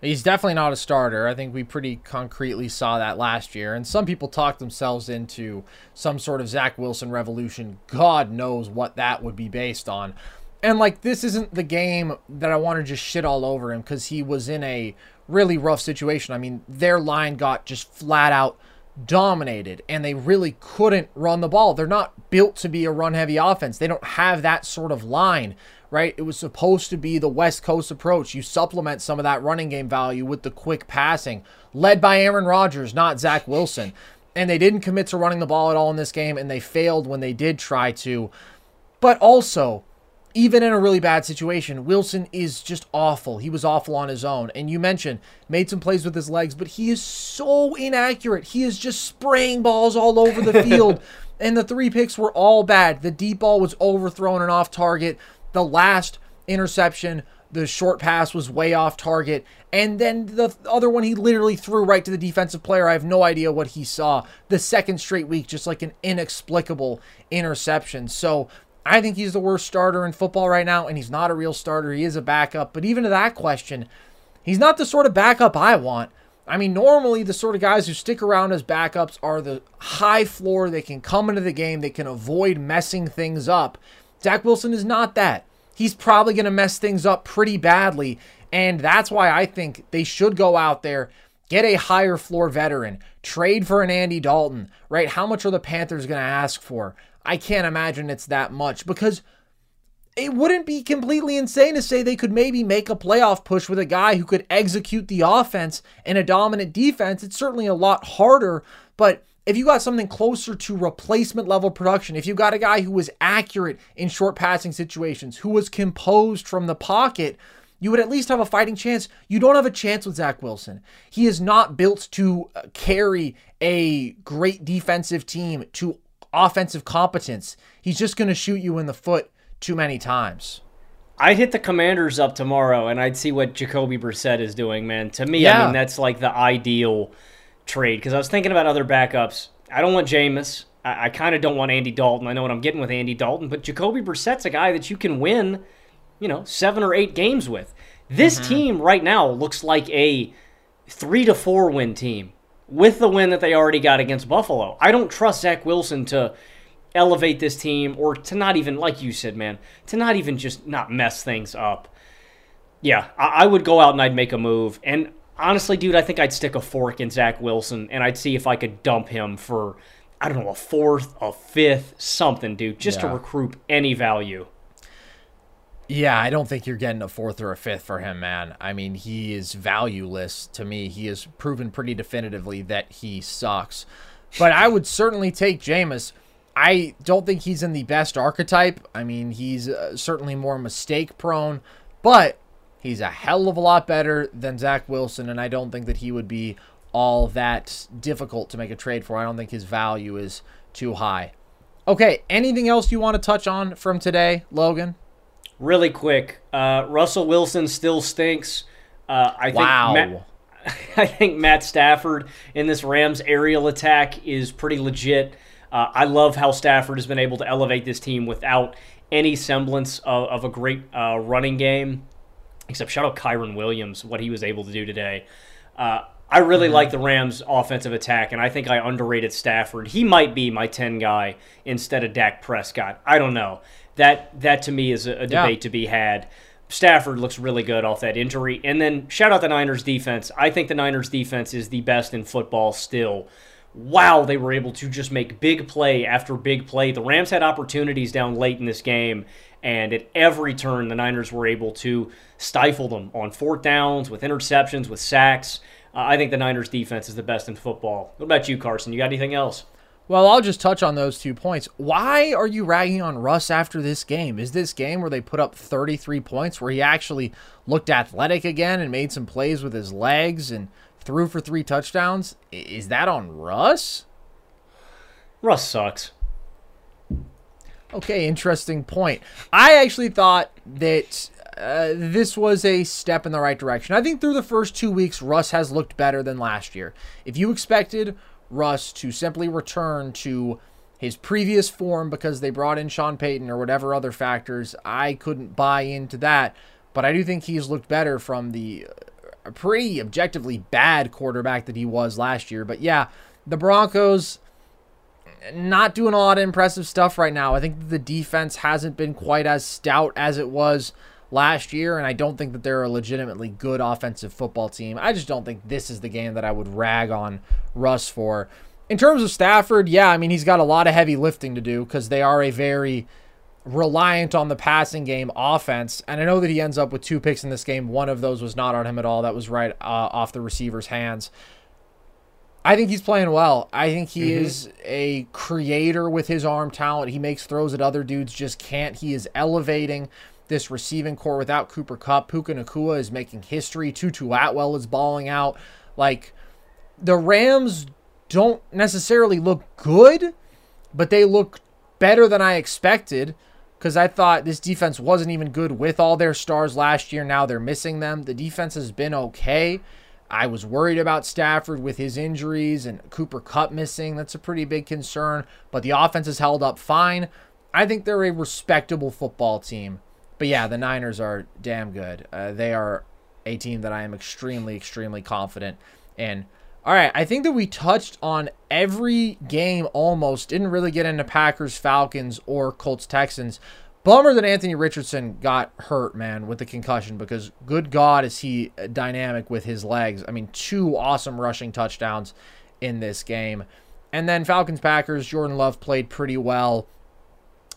He's definitely not a starter. I think we pretty concretely saw that last year. And some people talked themselves into some sort of Zach Wilson revolution. God knows what that would be based on. And like, this isn't the game that I want to just shit all over him because he was in a really rough situation. I mean, their line got just flat out dominated and they really couldn't run the ball. They're not built to be a run heavy offense. They don't have that sort of line, right? It was supposed to be the West Coast approach. You supplement some of that running game value with the quick passing, led by Aaron Rodgers, not Zach Wilson. And they didn't commit to running the ball at all in this game, and they failed when they did try to. But also, even in a really bad situation, Wilson is just awful. He was awful on his own. And you mentioned made some plays with his legs, but he is so inaccurate. He is just spraying balls all over the field. and the three picks were all bad. The deep ball was overthrown and off target. The last interception, the short pass was way off target. And then the other one, he literally threw right to the defensive player. I have no idea what he saw. The second straight week, just like an inexplicable interception. So I think he's the worst starter in football right now, and he's not a real starter. He is a backup. But even to that question, he's not the sort of backup I want. I mean, normally the sort of guys who stick around as backups are the high floor. They can come into the game, they can avoid messing things up. Zach Wilson is not that. He's probably going to mess things up pretty badly. And that's why I think they should go out there, get a higher floor veteran, trade for an Andy Dalton, right? How much are the Panthers going to ask for? I can't imagine it's that much because it wouldn't be completely insane to say they could maybe make a playoff push with a guy who could execute the offense in a dominant defense. It's certainly a lot harder, but if you got something closer to replacement level production, if you got a guy who was accurate in short passing situations, who was composed from the pocket, you would at least have a fighting chance. You don't have a chance with Zach Wilson. He is not built to carry a great defensive team to offensive competence. He's just going to shoot you in the foot too many times. I'd hit the commanders up tomorrow and I'd see what Jacoby Brissett is doing, man. To me, yeah. I mean, that's like the ideal trade because I was thinking about other backups. I don't want Jameis. I, I kind of don't want Andy Dalton. I know what I'm getting with Andy Dalton, but Jacoby Brissett's a guy that you can win, you know, seven or eight games with. This mm-hmm. team right now looks like a three to four win team with the win that they already got against Buffalo. I don't trust Zach Wilson to elevate this team or to not even, like you said, man, to not even just not mess things up. Yeah, I, I would go out and I'd make a move. And honestly, dude, I think I'd stick a fork in Zach Wilson and I'd see if I could dump him for, I don't know, a fourth, a fifth, something, dude, just yeah. to recruit any value. Yeah, I don't think you're getting a fourth or a fifth for him, man. I mean, he is valueless to me. He has proven pretty definitively that he sucks. But I would certainly take Jameis. I don't think he's in the best archetype. I mean, he's uh, certainly more mistake prone, but he's a hell of a lot better than Zach Wilson, and I don't think that he would be all that difficult to make a trade for. I don't think his value is too high. Okay, anything else you want to touch on from today, Logan? Really quick, uh, Russell Wilson still stinks. Uh, I think wow. Matt, I think Matt Stafford in this Rams aerial attack is pretty legit. Uh, I love how Stafford has been able to elevate this team without any semblance of, of a great uh, running game. Except shout out Kyren Williams, what he was able to do today. Uh, I really mm-hmm. like the Rams' offensive attack, and I think I underrated Stafford. He might be my 10 guy instead of Dak Prescott. I don't know that that to me is a, a debate yeah. to be had. Stafford looks really good off that injury. And then shout out the Niners defense. I think the Niners defense is the best in football still. Wow, they were able to just make big play after big play. The Rams had opportunities down late in this game, and at every turn, the Niners were able to stifle them on fourth downs, with interceptions, with sacks. Uh, I think the Niners defense is the best in football. What about you, Carson? You got anything else? Well, I'll just touch on those two points. Why are you ragging on Russ after this game? Is this game where they put up 33 points, where he actually looked athletic again and made some plays with his legs and threw for three touchdowns? Is that on Russ? Russ sucks. Okay, interesting point. I actually thought that uh, this was a step in the right direction. I think through the first two weeks, Russ has looked better than last year. If you expected Russ to simply return to his previous form because they brought in Sean Payton or whatever other factors. I couldn't buy into that, but I do think he's looked better from the uh, pretty objectively bad quarterback that he was last year. But yeah, the Broncos not doing a lot of impressive stuff right now. I think the defense hasn't been quite as stout as it was last year, and I don't think that they're a legitimately good offensive football team. I just don't think this is the game that I would rag on Russ for. In terms of Stafford, yeah, I mean, he's got a lot of heavy lifting to do because they are a very reliant on the passing game offense. And I know that he ends up with two picks in this game. One of those was not on him at all. That was right uh, off the receiver's hands. I think he's playing well. I think he mm-hmm. is a creator with his arm talent. He makes throws that other dudes just can't. He is elevating this receiving corps without Cooper Kupp. Puka Nacua is making history. Tutu Atwell is balling out. Like, the Rams don't necessarily look good, but they look better than I expected because I thought this defense wasn't even good with all their stars last year. Now they're missing them. The defense has been okay. I was worried about Stafford with his injuries and Cooper Kupp missing. That's a pretty big concern, but the offense has held up fine. I think they're a respectable football team. But yeah, the Niners are damn good. Uh, they are a team that I am extremely, extremely confident in. All right, I think that we touched on every game almost. Didn't really get into Packers, Falcons, or Colts, Texans. Bummer that Anthony Richardson got hurt, man, with the concussion because good God is he dynamic with his legs. I mean, two awesome rushing touchdowns in this game. And then Falcons, Packers, Jordan Love played pretty well.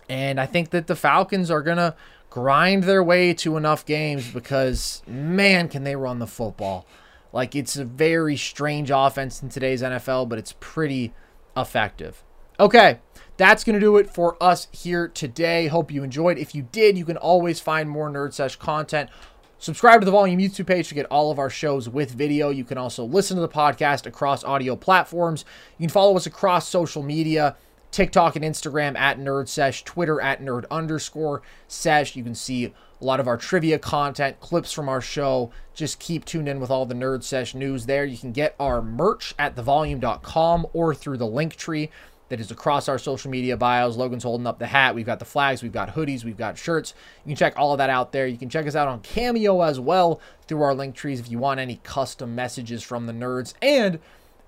And I think that the Falcons are going to grind their way to enough games because, man, can they run the football. Like it's a very strange offense in today's NFL, but it's pretty effective. Okay, that's going to do it for us here today. Hope you enjoyed. If you did, you can always find more Nerd Sesh content. Subscribe to the Volume YouTube page to get all of our shows with video. You can also listen to the podcast across audio platforms. You can follow us across social media. TikTok and Instagram at Nerd Sesh, Twitter at Nerd underscore Sesh. You can see a lot of our trivia content, clips from our show. Just keep tuned in with all the Nerd Sesh news there. You can get our merch at thevolume.com or through the link tree that is across our social media bios. Logan's holding up the hat. We've got the flags, we've got hoodies, we've got shirts. You can check all of that out there. You can check us out on Cameo as well through our link trees if you want any custom messages from the nerds. And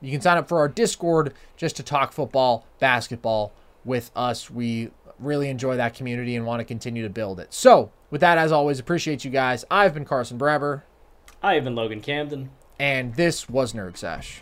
you can sign up for our Discord just to talk football, basketball with us. We really enjoy that community and want to continue to build it. So, with that, as always, appreciate you guys. I've been Carson Brabber. I've been Logan Camden. And this was Nerd Sesh.